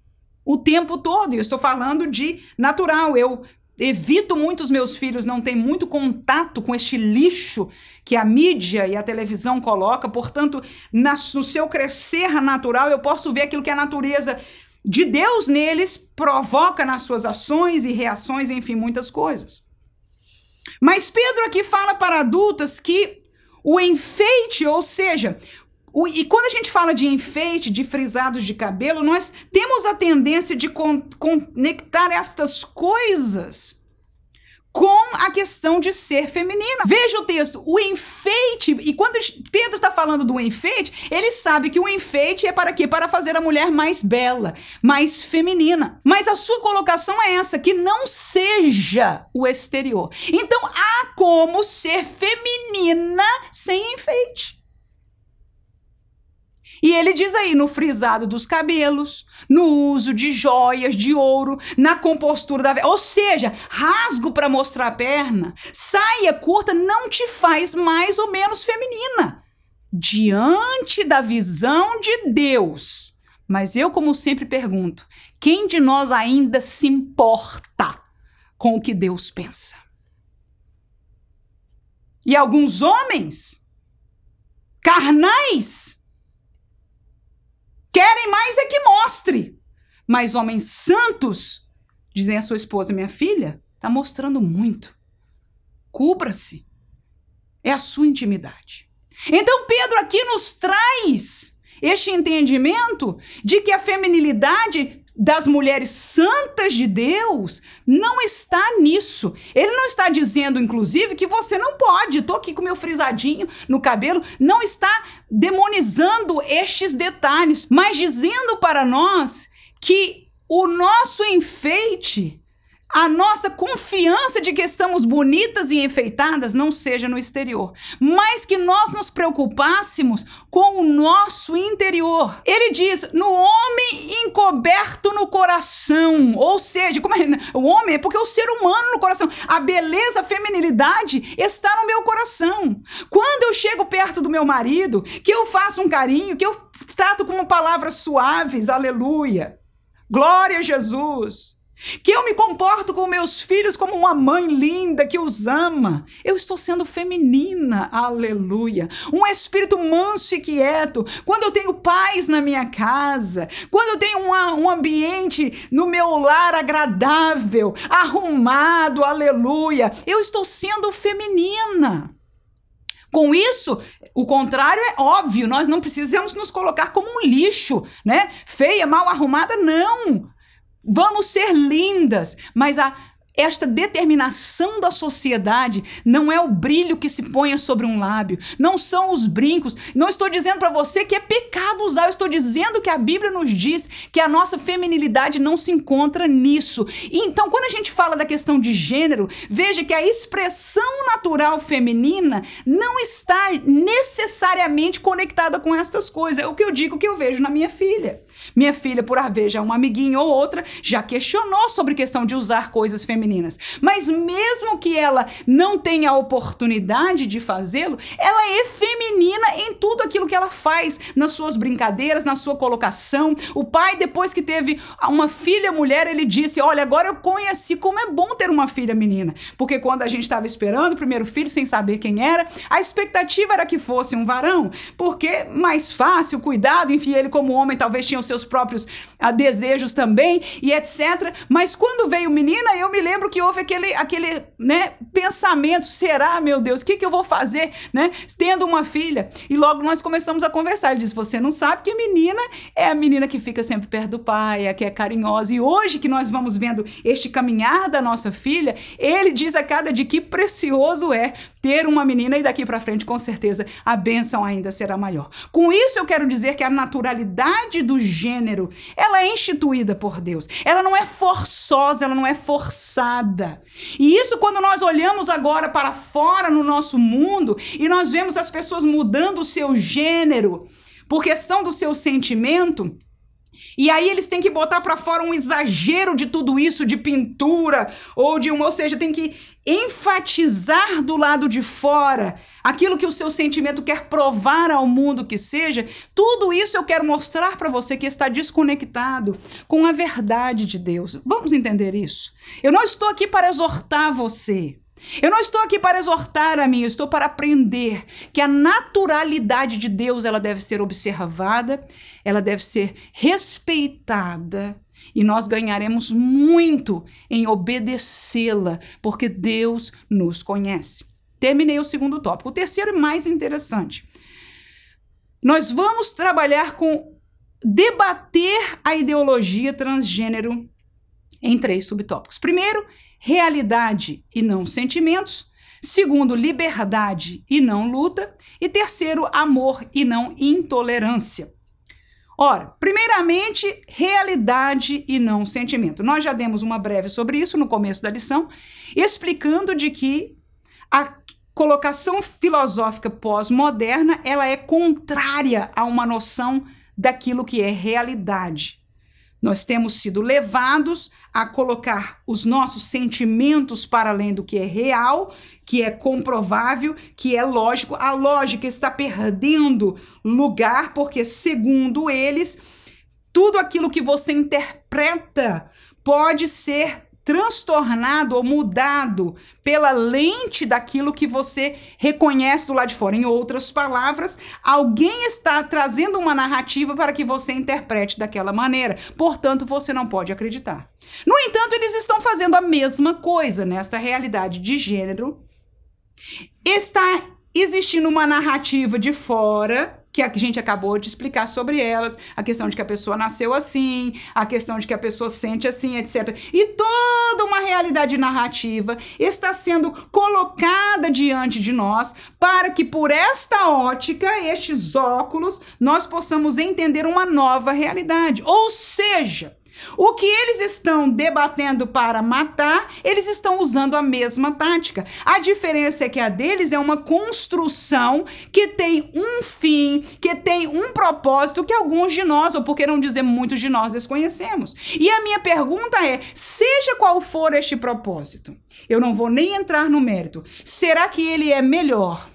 o tempo todo. E eu estou falando de natural. Eu evito muito os meus filhos não têm muito contato com este lixo que a mídia e a televisão coloca. Portanto, na, no seu crescer natural, eu posso ver aquilo que a natureza de Deus neles provoca nas suas ações e reações, enfim, muitas coisas. Mas Pedro aqui fala para adultas que o enfeite, ou seja, o, e quando a gente fala de enfeite, de frisados de cabelo, nós temos a tendência de con conectar estas coisas com a questão de ser feminina. Veja o texto, o enfeite, e quando Pedro está falando do enfeite, ele sabe que o enfeite é para quê? Para fazer a mulher mais bela, mais feminina. Mas a sua colocação é essa, que não seja o exterior. Então há como ser feminina sem enfeite. E ele diz aí no frisado dos cabelos, no uso de joias de ouro, na compostura da. Ou seja, rasgo para mostrar a perna, saia curta não te faz mais ou menos feminina. Diante da visão de Deus. Mas eu, como sempre pergunto, quem de nós ainda se importa com o que Deus pensa? E alguns homens carnais Querem mais é que mostre. Mas homens santos, dizem a sua esposa, minha filha, está mostrando muito. Cubra-se. É a sua intimidade. Então Pedro aqui nos traz este entendimento de que a feminilidade das mulheres santas de Deus não está nisso. Ele não está dizendo, inclusive, que você não pode. Estou aqui com meu frisadinho no cabelo. Não está demonizando estes detalhes, mas dizendo para nós que o nosso enfeite a nossa confiança de que estamos bonitas e enfeitadas não seja no exterior, mas que nós nos preocupássemos com o nosso interior. Ele diz: no homem encoberto no coração, ou seja, como é, o homem é porque o ser humano no coração, a beleza, a feminilidade está no meu coração. Quando eu chego perto do meu marido, que eu faço um carinho, que eu trato com palavras suaves, aleluia. Glória a Jesus. Que eu me comporto com meus filhos como uma mãe linda que os ama. Eu estou sendo feminina, aleluia. Um espírito manso e quieto. Quando eu tenho paz na minha casa, quando eu tenho uma, um ambiente no meu lar agradável, arrumado, aleluia. Eu estou sendo feminina. Com isso, o contrário é óbvio, nós não precisamos nos colocar como um lixo, né? Feia, mal arrumada, não. Vamos ser lindas, mas a esta determinação da sociedade não é o brilho que se ponha sobre um lábio, não são os brincos. Não estou dizendo para você que é pecado usar, eu estou dizendo que a Bíblia nos diz que a nossa feminilidade não se encontra nisso. Então, quando a gente fala da questão de gênero, veja que a expressão natural feminina não está necessariamente conectada com estas coisas. É o que eu digo que eu vejo na minha filha. Minha filha, por haver já uma amiguinha ou outra, já questionou sobre questão de usar coisas femininas femininas. Mas mesmo que ela não tenha a oportunidade de fazê-lo, ela é feminina em tudo aquilo que ela faz, nas suas brincadeiras, na sua colocação. O pai, depois que teve uma filha mulher, ele disse: Olha, agora eu conheci como é bom ter uma filha menina. Porque quando a gente estava esperando o primeiro filho, sem saber quem era, a expectativa era que fosse um varão, porque mais fácil, cuidado, enfim, ele, como homem, talvez tinha os seus próprios ah, desejos também e etc. Mas quando veio menina, eu me lembro lembro que houve aquele, aquele né, pensamento: será, meu Deus, o que, que eu vou fazer, né? Tendo uma filha. E logo nós começamos a conversar. Ele disse: Você não sabe que menina é a menina que fica sempre perto do pai, a que é carinhosa. E hoje que nós vamos vendo este caminhar da nossa filha, ele diz a cada dia que precioso é ter uma menina e daqui para frente, com certeza, a bênção ainda será maior. Com isso, eu quero dizer que a naturalidade do gênero ela é instituída por Deus. Ela não é forçosa, ela não é forçada passada. E isso quando nós olhamos agora para fora no nosso mundo e nós vemos as pessoas mudando o seu gênero por questão do seu sentimento, E aí eles têm que botar para fora um exagero de tudo isso, de pintura ou de uma, ou seja, tem que enfatizar do lado de fora aquilo que o seu sentimento quer provar ao mundo que seja. Tudo isso eu quero mostrar para você que está desconectado com a verdade de Deus. Vamos entender isso? Eu não estou aqui para exortar você. Eu não estou aqui para exortar a mim, eu estou para aprender que a naturalidade de Deus ela deve ser observada, ela deve ser respeitada e nós ganharemos muito em obedecê-la, porque Deus nos conhece. Terminei o segundo tópico. O terceiro e mais interessante. Nós vamos trabalhar com debater a ideologia transgênero em três subtópicos. Primeiro, realidade e não sentimentos. Segundo, liberdade e não luta. E terceiro, amor e não intolerância. Ora, primeiramente, realidade e não sentimento. Nós já demos uma breve sobre isso no começo da lição, explicando de que a colocação filosófica pós-moderna, ela é contrária a uma noção daquilo que é realidade. Nós temos sido levados a colocar os nossos sentimentos para além do que é real, que é comprovável, que é lógico. A lógica está perdendo lugar porque, segundo eles, tudo aquilo que você interpreta pode ser transtornado ou mudado pela lente daquilo que você reconhece do lado de fora. Em outras palavras, alguém está trazendo uma narrativa para que você interprete daquela maneira. Portanto, você não pode acreditar. No entanto, eles estão fazendo a mesma coisa nesta realidade de gênero. Está existindo uma narrativa de fora que a gente acabou de explicar sobre elas, a questão de que a pessoa nasceu assim, a questão de que a pessoa sente assim, etc. E toda uma realidade narrativa está sendo colocada diante de nós para que por esta ótica, estes óculos, nós possamos entender uma nova realidade. Ou seja, o que eles estão debatendo para matar, eles estão usando a mesma tática. A diferença é que a deles é uma construção que tem um fim, que tem um propósito que alguns de nós, ou por que não dizer muitos de nós, desconhecemos. E a minha pergunta é: seja qual for este propósito, eu não vou nem entrar no mérito. Será que ele é melhor,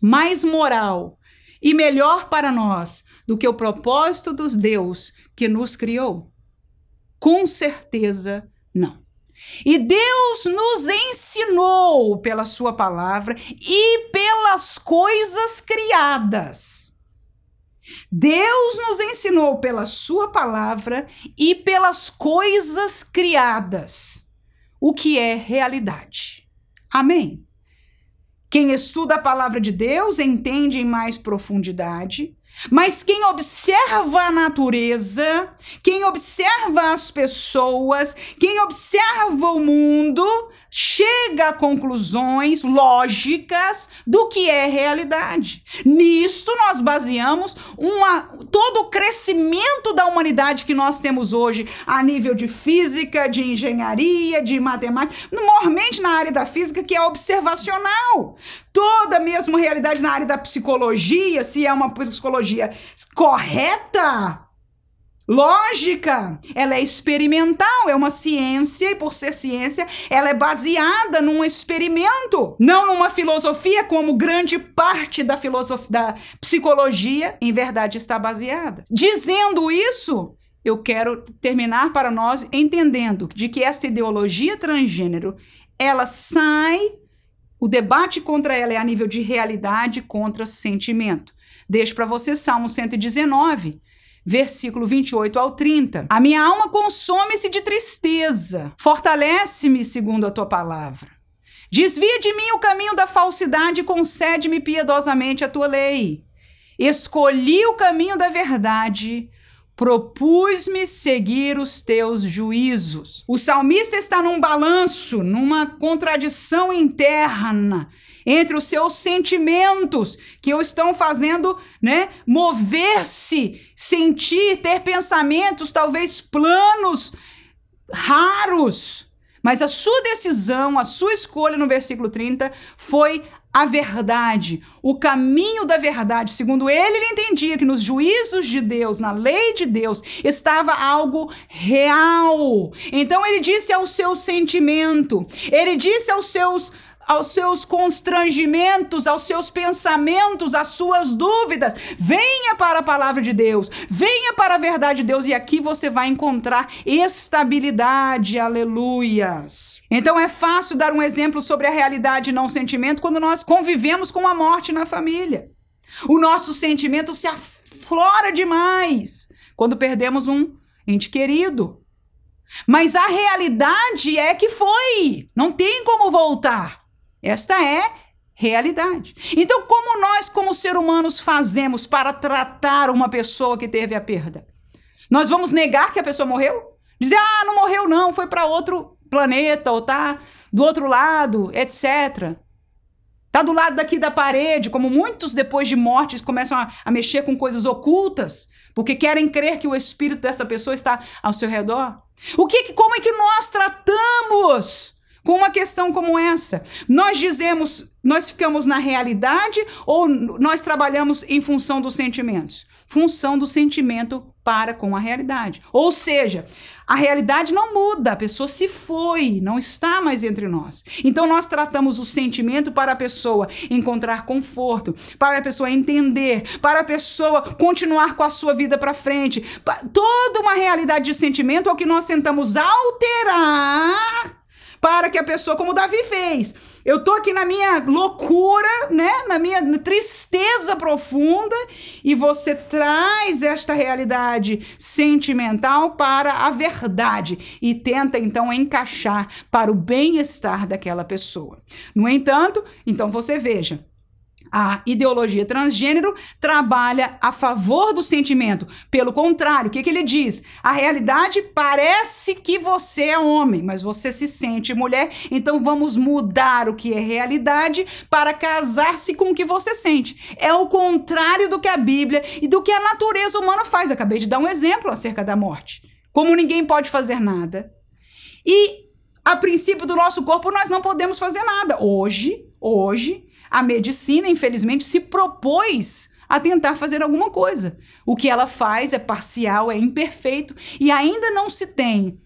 mais moral e melhor para nós do que o propósito dos Deus que nos criou? Com certeza não. E Deus nos ensinou pela Sua palavra e pelas coisas criadas. Deus nos ensinou pela Sua palavra e pelas coisas criadas o que é realidade. Amém. Quem estuda a palavra de Deus entende em mais profundidade mas quem observa a natureza, quem observa as pessoas, quem observa o mundo, chega a conclusões lógicas do que é realidade. Nisto nós baseamos uma, todo o crescimento da humanidade que nós temos hoje a nível de física, de engenharia, de matemática, normalmente na área da física que é observacional. Toda mesmo realidade na área da psicologia, se é uma psicologia correta, lógica, ela é experimental, é uma ciência e por ser ciência, ela é baseada num experimento, não numa filosofia como grande parte da filosofia da psicologia em verdade está baseada. Dizendo isso, eu quero terminar para nós entendendo de que essa ideologia transgênero, ela sai o debate contra ela é a nível de realidade contra sentimento. Deixo para você Salmo 119, versículo 28 ao 30. A minha alma consome-se de tristeza, fortalece-me segundo a tua palavra. Desvia de mim o caminho da falsidade e concede-me piedosamente a tua lei. Escolhi o caminho da verdade, propus-me seguir os teus juízos. O salmista está num balanço, numa contradição interna entre os seus sentimentos que o estão fazendo, né, mover-se, sentir, ter pensamentos, talvez planos raros. Mas a sua decisão, a sua escolha no versículo 30 foi a verdade, o caminho da verdade. Segundo ele, ele entendia que nos juízos de Deus, na lei de Deus, estava algo real. Então ele disse ao seu sentimento, ele disse aos seus aos seus constrangimentos, aos seus pensamentos, às suas dúvidas. Venha para a palavra de Deus, venha para a verdade de Deus e aqui você vai encontrar estabilidade. Aleluias. Então é fácil dar um exemplo sobre a realidade e não o sentimento quando nós convivemos com a morte na família. O nosso sentimento se aflora demais quando perdemos um ente querido. Mas a realidade é que foi, não tem como voltar. Esta é realidade. Então, como nós, como ser humanos, fazemos para tratar uma pessoa que teve a perda? Nós vamos negar que a pessoa morreu? Dizer, ah, não morreu, não, foi para outro planeta, ou tá do outro lado, etc. Tá do lado daqui da parede, como muitos depois de mortes começam a, a mexer com coisas ocultas, porque querem crer que o espírito dessa pessoa está ao seu redor. O que, como é que nós tratamos com uma questão como essa. Nós dizemos, nós ficamos na realidade ou nós trabalhamos em função dos sentimentos? Função do sentimento para com a realidade. Ou seja, a realidade não muda, a pessoa se foi, não está mais entre nós. Então nós tratamos o sentimento para a pessoa encontrar conforto, para a pessoa entender, para a pessoa continuar com a sua vida para frente. Toda uma realidade de sentimento é o que nós tentamos alterar para que a pessoa, como Davi fez, eu tô aqui na minha loucura, né, na minha tristeza profunda, e você traz esta realidade sentimental para a verdade e tenta então encaixar para o bem-estar daquela pessoa. No entanto, então você veja, a ideologia transgênero trabalha a favor do sentimento. Pelo contrário, o que, que ele diz? A realidade parece que você é homem, mas você se sente mulher, então vamos mudar o que é realidade para casar-se com o que você sente. É o contrário do que a Bíblia e do que a natureza humana faz. Acabei de dar um exemplo acerca da morte. Como ninguém pode fazer nada. E a princípio do nosso corpo nós não podemos fazer nada. Hoje, hoje, a medicina, infelizmente, se propôs a tentar fazer alguma coisa. O que ela faz é parcial, é imperfeito e ainda não se tem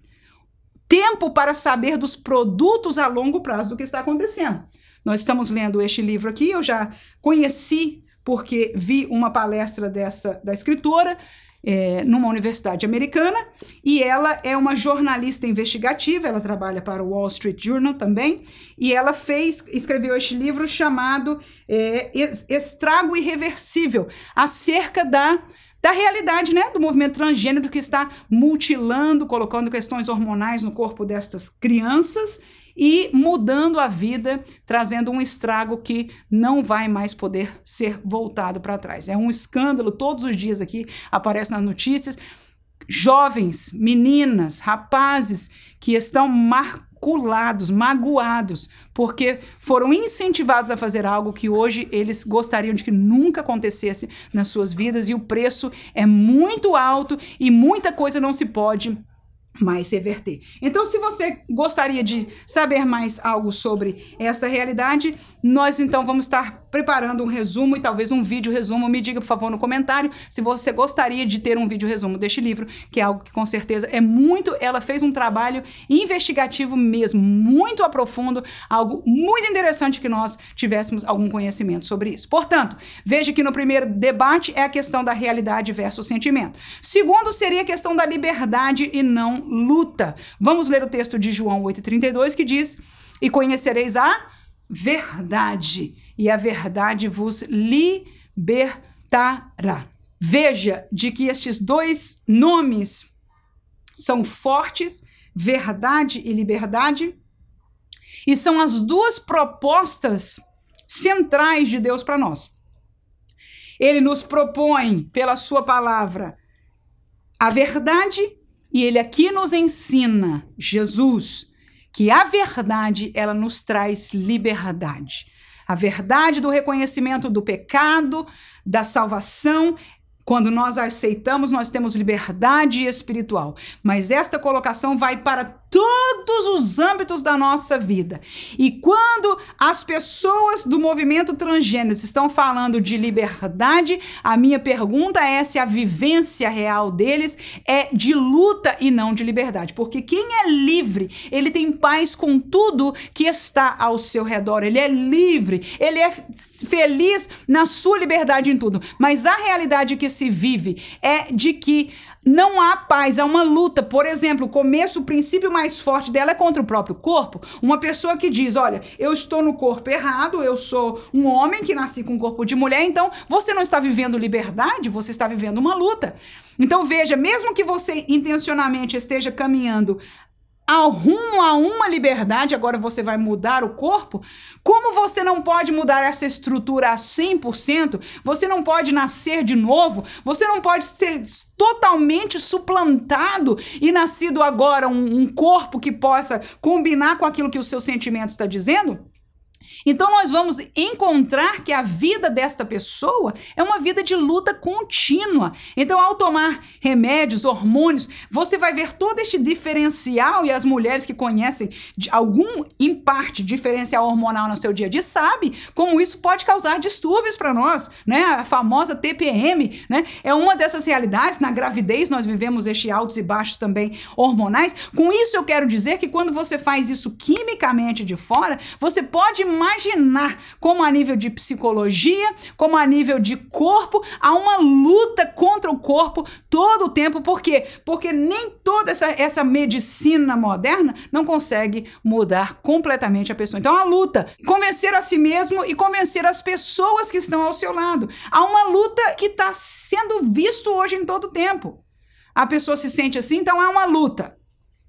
tempo para saber dos produtos a longo prazo do que está acontecendo. Nós estamos lendo este livro aqui, eu já conheci porque vi uma palestra dessa da escritora é, numa universidade americana e ela é uma jornalista investigativa, ela trabalha para o Wall Street Journal também, e ela fez, escreveu este livro chamado é, Estrago Irreversível, acerca da da realidade, né, do movimento transgênero que está mutilando, colocando questões hormonais no corpo destas crianças e mudando a vida, trazendo um estrago que não vai mais poder ser voltado para trás. É um escândalo, todos os dias aqui aparece nas notícias. Jovens, meninas, rapazes que estão maculados, magoados, porque foram incentivados a fazer algo que hoje eles gostariam de que nunca acontecesse nas suas vidas e o preço é muito alto e muita coisa não se pode mais reverter. Então, se você gostaria de saber mais algo sobre essa realidade, nós então vamos estar preparando um resumo e talvez um vídeo resumo. Me diga, por favor, no comentário se você gostaria de ter um vídeo resumo deste livro, que é algo que com certeza é muito. Ela fez um trabalho investigativo mesmo, muito aprofundo, algo muito interessante que nós tivéssemos algum conhecimento sobre isso. Portanto, veja que no primeiro debate é a questão da realidade versus sentimento. Segundo seria a questão da liberdade e não luta. Vamos ler o texto de João 8,32 que diz: E conhecereis a verdade, e a verdade vos libertará. Veja de que estes dois nomes são fortes, verdade e liberdade, e são as duas propostas centrais de Deus para nós. Ele nos propõe, pela sua palavra, a verdade e ele aqui nos ensina, Jesus, que a verdade ela nos traz liberdade. A verdade do reconhecimento do pecado, da salvação, Quando nós aceitamos, nós temos liberdade espiritual. Mas esta colocação vai para todos os âmbitos da nossa vida. E quando as pessoas do movimento transgênero estão falando de liberdade, a minha pergunta é se a vivência real deles é de luta e não de liberdade. Porque quem é livre, ele tem paz com tudo que está ao seu redor. Ele é livre, ele é feliz na sua liberdade em tudo. Mas a realidade que se vive é de que não há paz, há uma luta. Por exemplo, o começo, o princípio mais forte dela é contra o próprio corpo. Uma pessoa que diz: Olha, eu estou no corpo errado, eu sou um homem que nasci com um corpo de mulher, então você não está vivendo liberdade, você está vivendo uma luta. Então veja, mesmo que você intencionalmente esteja caminhando ao rumo a uma liberdade, agora você vai mudar o corpo, como você não pode mudar essa estrutura a 100%, você não pode nascer de novo, você não pode ser totalmente suplantado e nascido agora um, um corpo que possa combinar com aquilo que o seu sentimento está dizendo? Então nós vamos encontrar que a vida desta pessoa é uma vida de luta contínua. Então ao tomar remédios, hormônios, você vai ver todo este diferencial e as mulheres que conhecem algum em parte diferencial hormonal no seu dia a dia sabe como isso pode causar distúrbios para nós, né? A famosa TPM, né? É uma dessas realidades. Na gravidez nós vivemos estes altos e baixos também hormonais. Com isso eu quero dizer que quando você faz isso quimicamente de fora, você pode imaginar como a nível de psicologia, como a nível de corpo, há uma luta contra o corpo todo o tempo. Por quê? Porque nem toda essa, essa medicina moderna não consegue mudar completamente a pessoa. Então, a luta. Convencer a si mesmo e convencer as pessoas que estão ao seu lado. Há uma luta que está sendo visto hoje em todo o tempo. A pessoa se sente assim, então é uma luta.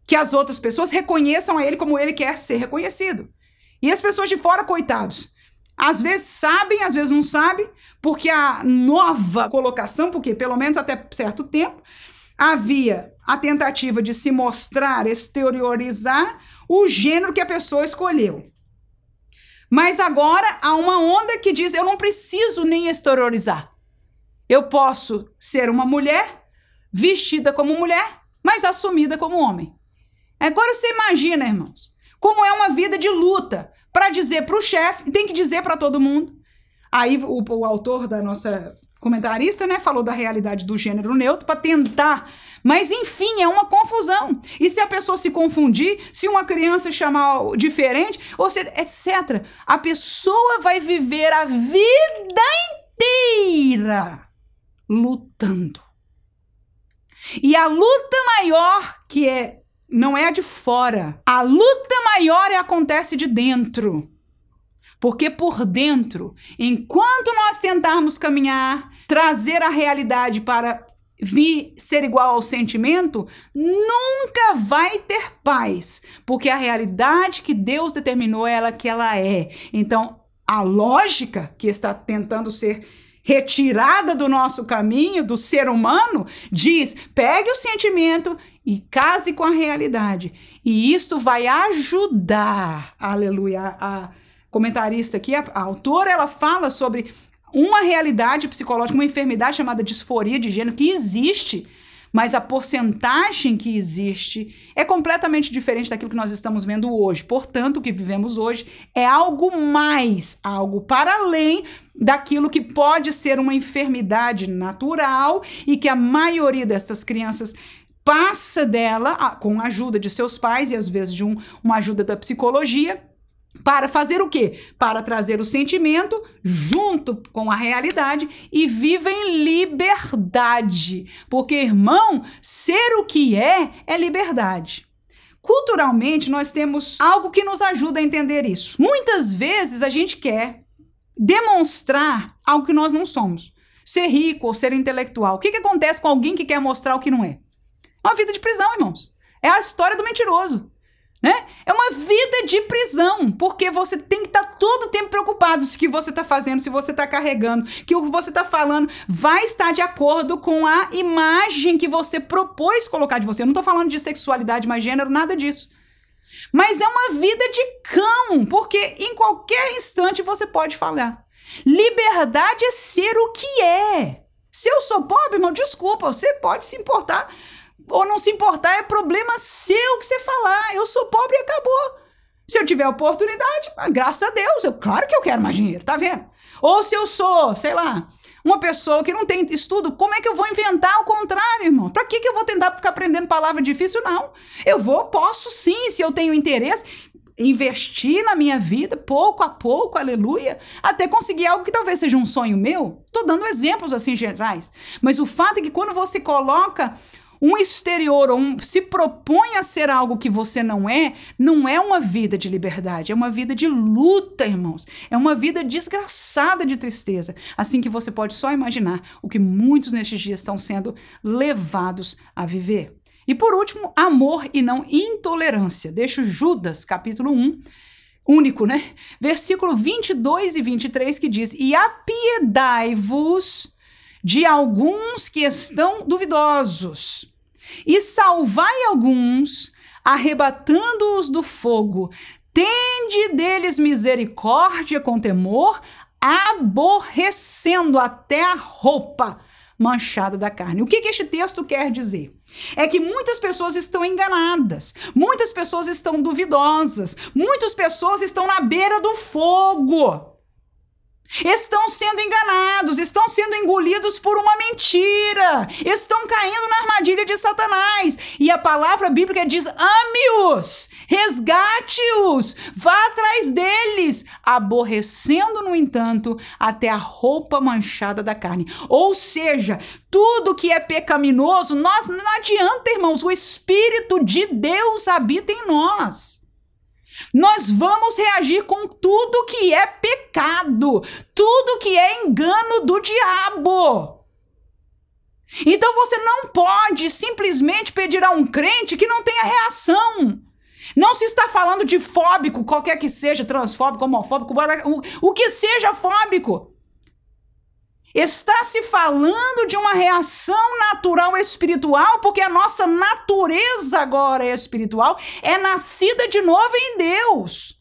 Que as outras pessoas reconheçam a ele como ele quer ser reconhecido. E as pessoas de fora, coitados, às vezes sabem, às vezes não sabem, porque a nova colocação, porque pelo menos até certo tempo, havia a tentativa de se mostrar, exteriorizar o gênero que a pessoa escolheu. Mas agora há uma onda que diz: eu não preciso nem exteriorizar. Eu posso ser uma mulher, vestida como mulher, mas assumida como homem. Agora você imagina, irmãos, como é uma vida de luta para dizer para o chefe, tem que dizer para todo mundo. Aí o, o autor da nossa comentarista, né, falou da realidade do gênero neutro para tentar. Mas enfim, é uma confusão. E se a pessoa se confundir, se uma criança chamar diferente, ou se, etc. A pessoa vai viver a vida inteira lutando. E a luta maior que é não é a de fora. A luta maior é acontece de dentro. Porque por dentro, enquanto nós tentarmos caminhar, trazer a realidade para vir ser igual ao sentimento, nunca vai ter paz, porque a realidade que Deus determinou ela que ela é. Então, a lógica que está tentando ser retirada do nosso caminho, do ser humano, diz: pegue o sentimento e case com a realidade. E isso vai ajudar, aleluia. A comentarista aqui, a, a autora, ela fala sobre uma realidade psicológica, uma enfermidade chamada disforia de gênero que existe mas a porcentagem que existe é completamente diferente daquilo que nós estamos vendo hoje. Portanto, o que vivemos hoje é algo mais, algo para além daquilo que pode ser uma enfermidade natural e que a maioria dessas crianças passa dela com a ajuda de seus pais e às vezes de um, uma ajuda da psicologia para fazer o quê? Para trazer o sentimento junto com a realidade e viva em liberdade. Porque, irmão, ser o que é é liberdade. Culturalmente, nós temos algo que nos ajuda a entender isso. Muitas vezes a gente quer demonstrar algo que nós não somos. Ser rico ou ser intelectual. O que, que acontece com alguém que quer mostrar o que não é? Uma vida de prisão, irmãos. É a história do mentiroso né? É uma vida de prisão, porque você tem que estar tá todo o tempo preocupado se o que você está fazendo, se você está carregando, que o que você está falando vai estar de acordo com a imagem que você propôs colocar de você. Eu não estou falando de sexualidade, mais gênero, nada disso. Mas é uma vida de cão, porque em qualquer instante você pode falar. Liberdade é ser o que é. Se eu sou pobre, irmão, desculpa, você pode se importar ou não se importar, é problema seu que você falar. Eu sou pobre e acabou. Se eu tiver oportunidade, ah, graças a Deus, eu, claro que eu quero mais dinheiro, tá vendo? Ou se eu sou, sei lá, uma pessoa que não tem estudo, como é que eu vou inventar o contrário, irmão? Para que, que eu vou tentar ficar aprendendo palavra difícil? Não. Eu vou, posso sim, se eu tenho interesse, investir na minha vida, pouco a pouco, aleluia, até conseguir algo que talvez seja um sonho meu. Estou dando exemplos assim gerais. Mas o fato é que quando você coloca um exterior ou um, se propõe a ser algo que você não é, não é uma vida de liberdade, é uma vida de luta, irmãos. É uma vida desgraçada de tristeza. Assim que você pode só imaginar o que muitos nestes dias estão sendo levados a viver. E por último, amor e não intolerância. Deixo Judas, capítulo 1, único, né? Versículo 22 e 23 que diz: E apiedai-vos de alguns que estão duvidosos e salvai alguns, arrebatando-os do fogo. Tende deles misericórdia com temor, aborrecendo até a roupa manchada da carne. O que, que este texto quer dizer? É que muitas pessoas estão enganadas, muitas pessoas estão duvidosas, muitas pessoas estão na beira do fogo estão sendo enganados, estão sendo engolidos por uma mentira, estão caindo na armadilha de Satanás. E a palavra bíblica diz: ame-os, resgate-os, vá atrás deles, aborrecendo, no entanto, até a roupa manchada da carne. Ou seja, tudo que é pecaminoso, nós não adianta, irmãos, o Espírito de Deus habita em nós. Nós vamos reagir com tudo que é pecado, tudo que é engano do diabo. Então você não pode simplesmente pedir a um crente que não tenha reação. Não se está falando de fóbico, qualquer que seja, transfóbico, homofóbico, o, o que seja fóbico. Está se falando de uma reação natural espiritual, porque a nossa natureza agora é espiritual, é nascida de novo em Deus.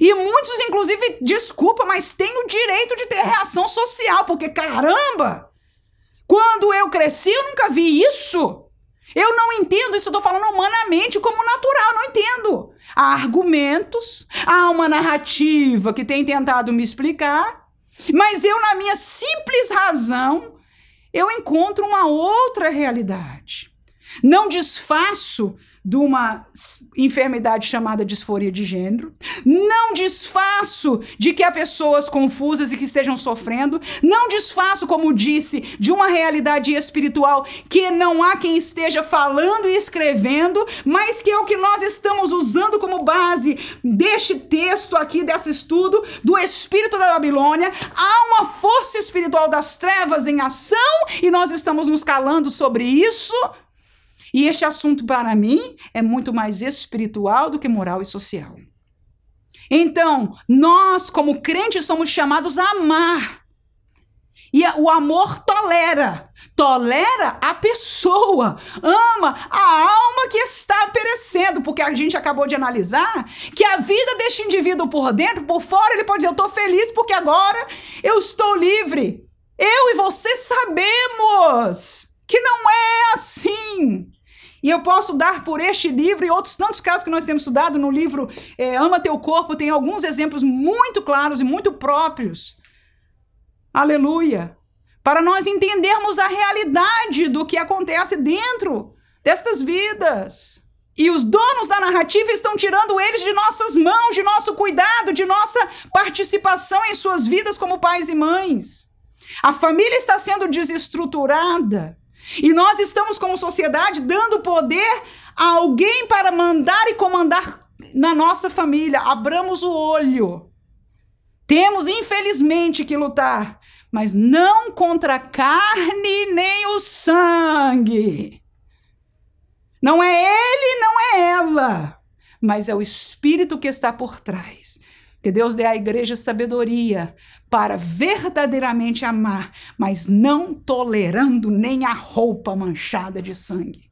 E muitos, inclusive, desculpa, mas têm o direito de ter reação social, porque caramba! Quando eu cresci, eu nunca vi isso. Eu não entendo isso, eu falando humanamente como natural, não entendo. Há argumentos, há uma narrativa que tem tentado me explicar, mas eu, na minha simples razão, eu encontro uma outra realidade. Não desfaço de uma enfermidade chamada disforia de gênero. Não desfaço de que há pessoas confusas e que estejam sofrendo. Não desfaço, como disse, de uma realidade espiritual que não há quem esteja falando e escrevendo, mas que é o que nós estamos usando como base deste texto aqui, desse estudo do espírito da Babilônia. Há uma força espiritual das trevas em ação e nós estamos nos calando sobre isso e este assunto, para mim, é muito mais espiritual do que moral e social. Então, nós, como crentes, somos chamados a amar. E o amor tolera, tolera a pessoa, ama a alma que está perecendo, porque a gente acabou de analisar que a vida deste indivíduo por dentro, por fora, ele pode dizer: Eu estou feliz porque agora eu estou livre. Eu e você sabemos que não é assim. E eu posso dar por este livro e outros tantos casos que nós temos estudado no livro é, Ama Teu Corpo, tem alguns exemplos muito claros e muito próprios. Aleluia! Para nós entendermos a realidade do que acontece dentro destas vidas. E os donos da narrativa estão tirando eles de nossas mãos, de nosso cuidado, de nossa participação em suas vidas como pais e mães. A família está sendo desestruturada. E nós estamos, como sociedade, dando poder a alguém para mandar e comandar na nossa família. Abramos o olho. Temos, infelizmente, que lutar, mas não contra a carne nem o sangue. Não é ele, não é ela, mas é o espírito que está por trás. Que Deus dê à igreja sabedoria para verdadeiramente amar, mas não tolerando nem a roupa manchada de sangue.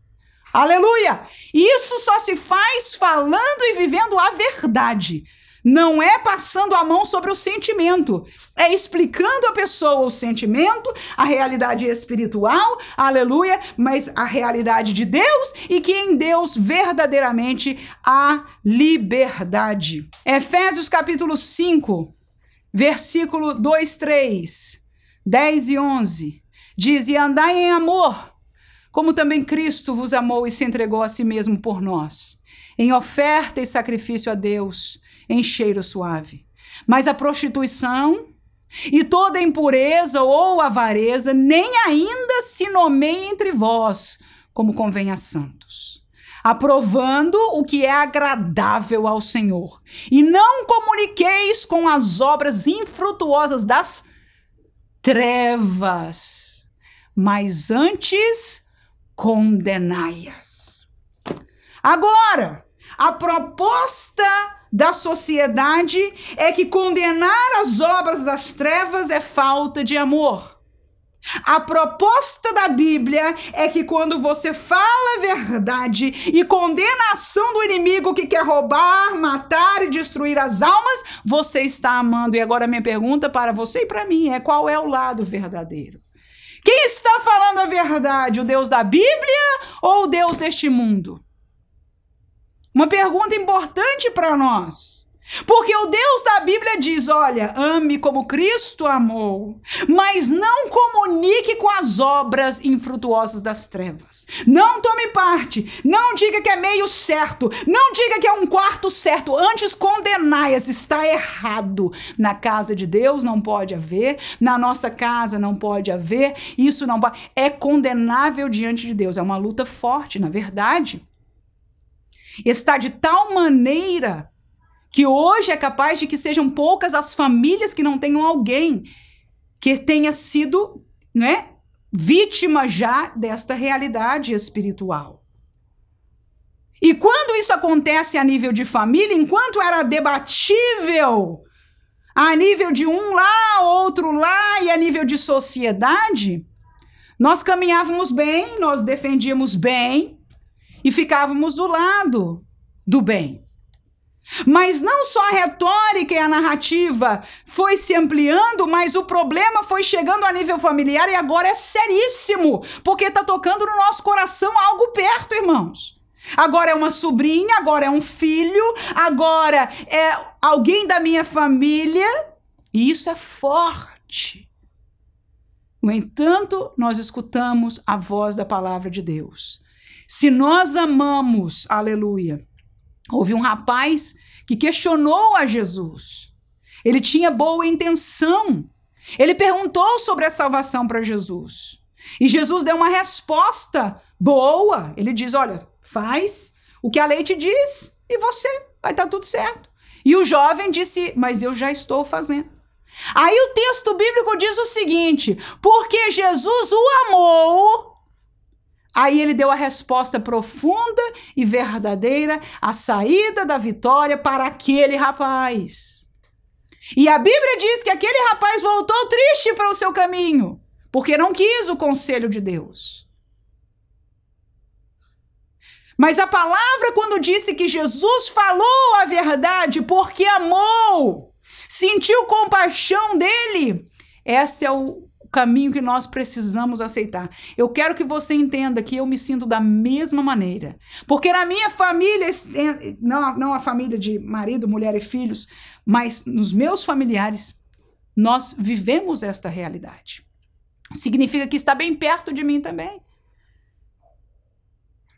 Aleluia! Isso só se faz falando e vivendo a verdade. Não é passando a mão sobre o sentimento, é explicando a pessoa o sentimento, a realidade espiritual, aleluia, mas a realidade de Deus e que em Deus verdadeiramente há liberdade. Efésios capítulo 5, versículo 2, 3, 10 e 11, diz: E andai em amor, como também Cristo vos amou e se entregou a si mesmo por nós, em oferta e sacrifício a Deus em cheiro suave. Mas a prostituição e toda impureza ou avareza nem ainda se nomeia entre vós, como convém a santos, aprovando o que é agradável ao Senhor. E não comuniqueis com as obras infrutuosas das trevas, mas antes condenai-as. Agora, a proposta da sociedade é que condenar as obras das trevas é falta de amor. A proposta da Bíblia é que quando você fala a verdade e condena a ação do inimigo que quer roubar, matar e destruir as almas, você está amando. E agora minha pergunta para você e para mim é: qual é o lado verdadeiro? Quem está falando a verdade? O Deus da Bíblia ou o Deus deste mundo? Uma pergunta importante para nós. Porque o Deus da Bíblia diz: olha, ame como Cristo amou, mas não comunique com as obras infrutuosas das trevas. Não tome parte, não diga que é meio certo, não diga que é um quarto certo, antes condenai-as, está errado. Na casa de Deus não pode haver, na nossa casa não pode haver, isso não. É condenável diante de Deus, é uma luta forte, na verdade está de tal maneira que hoje é capaz de que sejam poucas as famílias que não tenham alguém que tenha sido, né, vítima já desta realidade espiritual. E quando isso acontece a nível de família, enquanto era debatível a nível de um lá, outro lá e a nível de sociedade, nós caminhávamos bem, nós defendíamos bem, e ficávamos do lado do bem. Mas não só a retórica e a narrativa foi se ampliando, mas o problema foi chegando a nível familiar e agora é seríssimo, porque está tocando no nosso coração algo perto, irmãos. Agora é uma sobrinha, agora é um filho, agora é alguém da minha família, e isso é forte. No entanto, nós escutamos a voz da palavra de Deus. Se nós amamos, aleluia. Houve um rapaz que questionou a Jesus. Ele tinha boa intenção. Ele perguntou sobre a salvação para Jesus. E Jesus deu uma resposta boa. Ele diz: Olha, faz o que a lei te diz e você vai estar tudo certo. E o jovem disse: Mas eu já estou fazendo. Aí o texto bíblico diz o seguinte: Porque Jesus o amou, Aí ele deu a resposta profunda e verdadeira, a saída da vitória para aquele rapaz. E a Bíblia diz que aquele rapaz voltou triste para o seu caminho, porque não quis o conselho de Deus. Mas a palavra, quando disse que Jesus falou a verdade porque amou, sentiu compaixão dele, esse é o caminho que nós precisamos aceitar. Eu quero que você entenda que eu me sinto da mesma maneira. Porque na minha família, não, não a família de marido, mulher e filhos, mas nos meus familiares, nós vivemos esta realidade. Significa que está bem perto de mim também.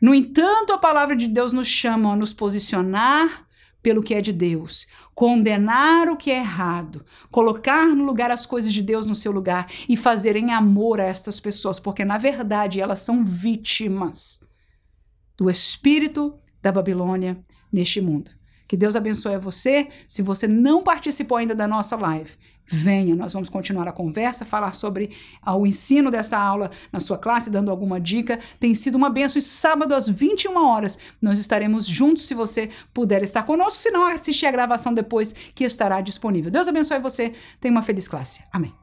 No entanto, a palavra de Deus nos chama a nos posicionar pelo que é de Deus, condenar o que é errado, colocar no lugar as coisas de Deus no seu lugar e fazer em amor a estas pessoas, porque na verdade elas são vítimas do espírito da Babilônia neste mundo. Que Deus abençoe a você. Se você não participou ainda da nossa live, venha, nós vamos continuar a conversa, falar sobre o ensino desta aula na sua classe, dando alguma dica. Tem sido uma benção e sábado às 21 horas nós estaremos juntos se você puder estar conosco, se não assistir a gravação depois que estará disponível. Deus abençoe você. Tenha uma feliz classe. Amém.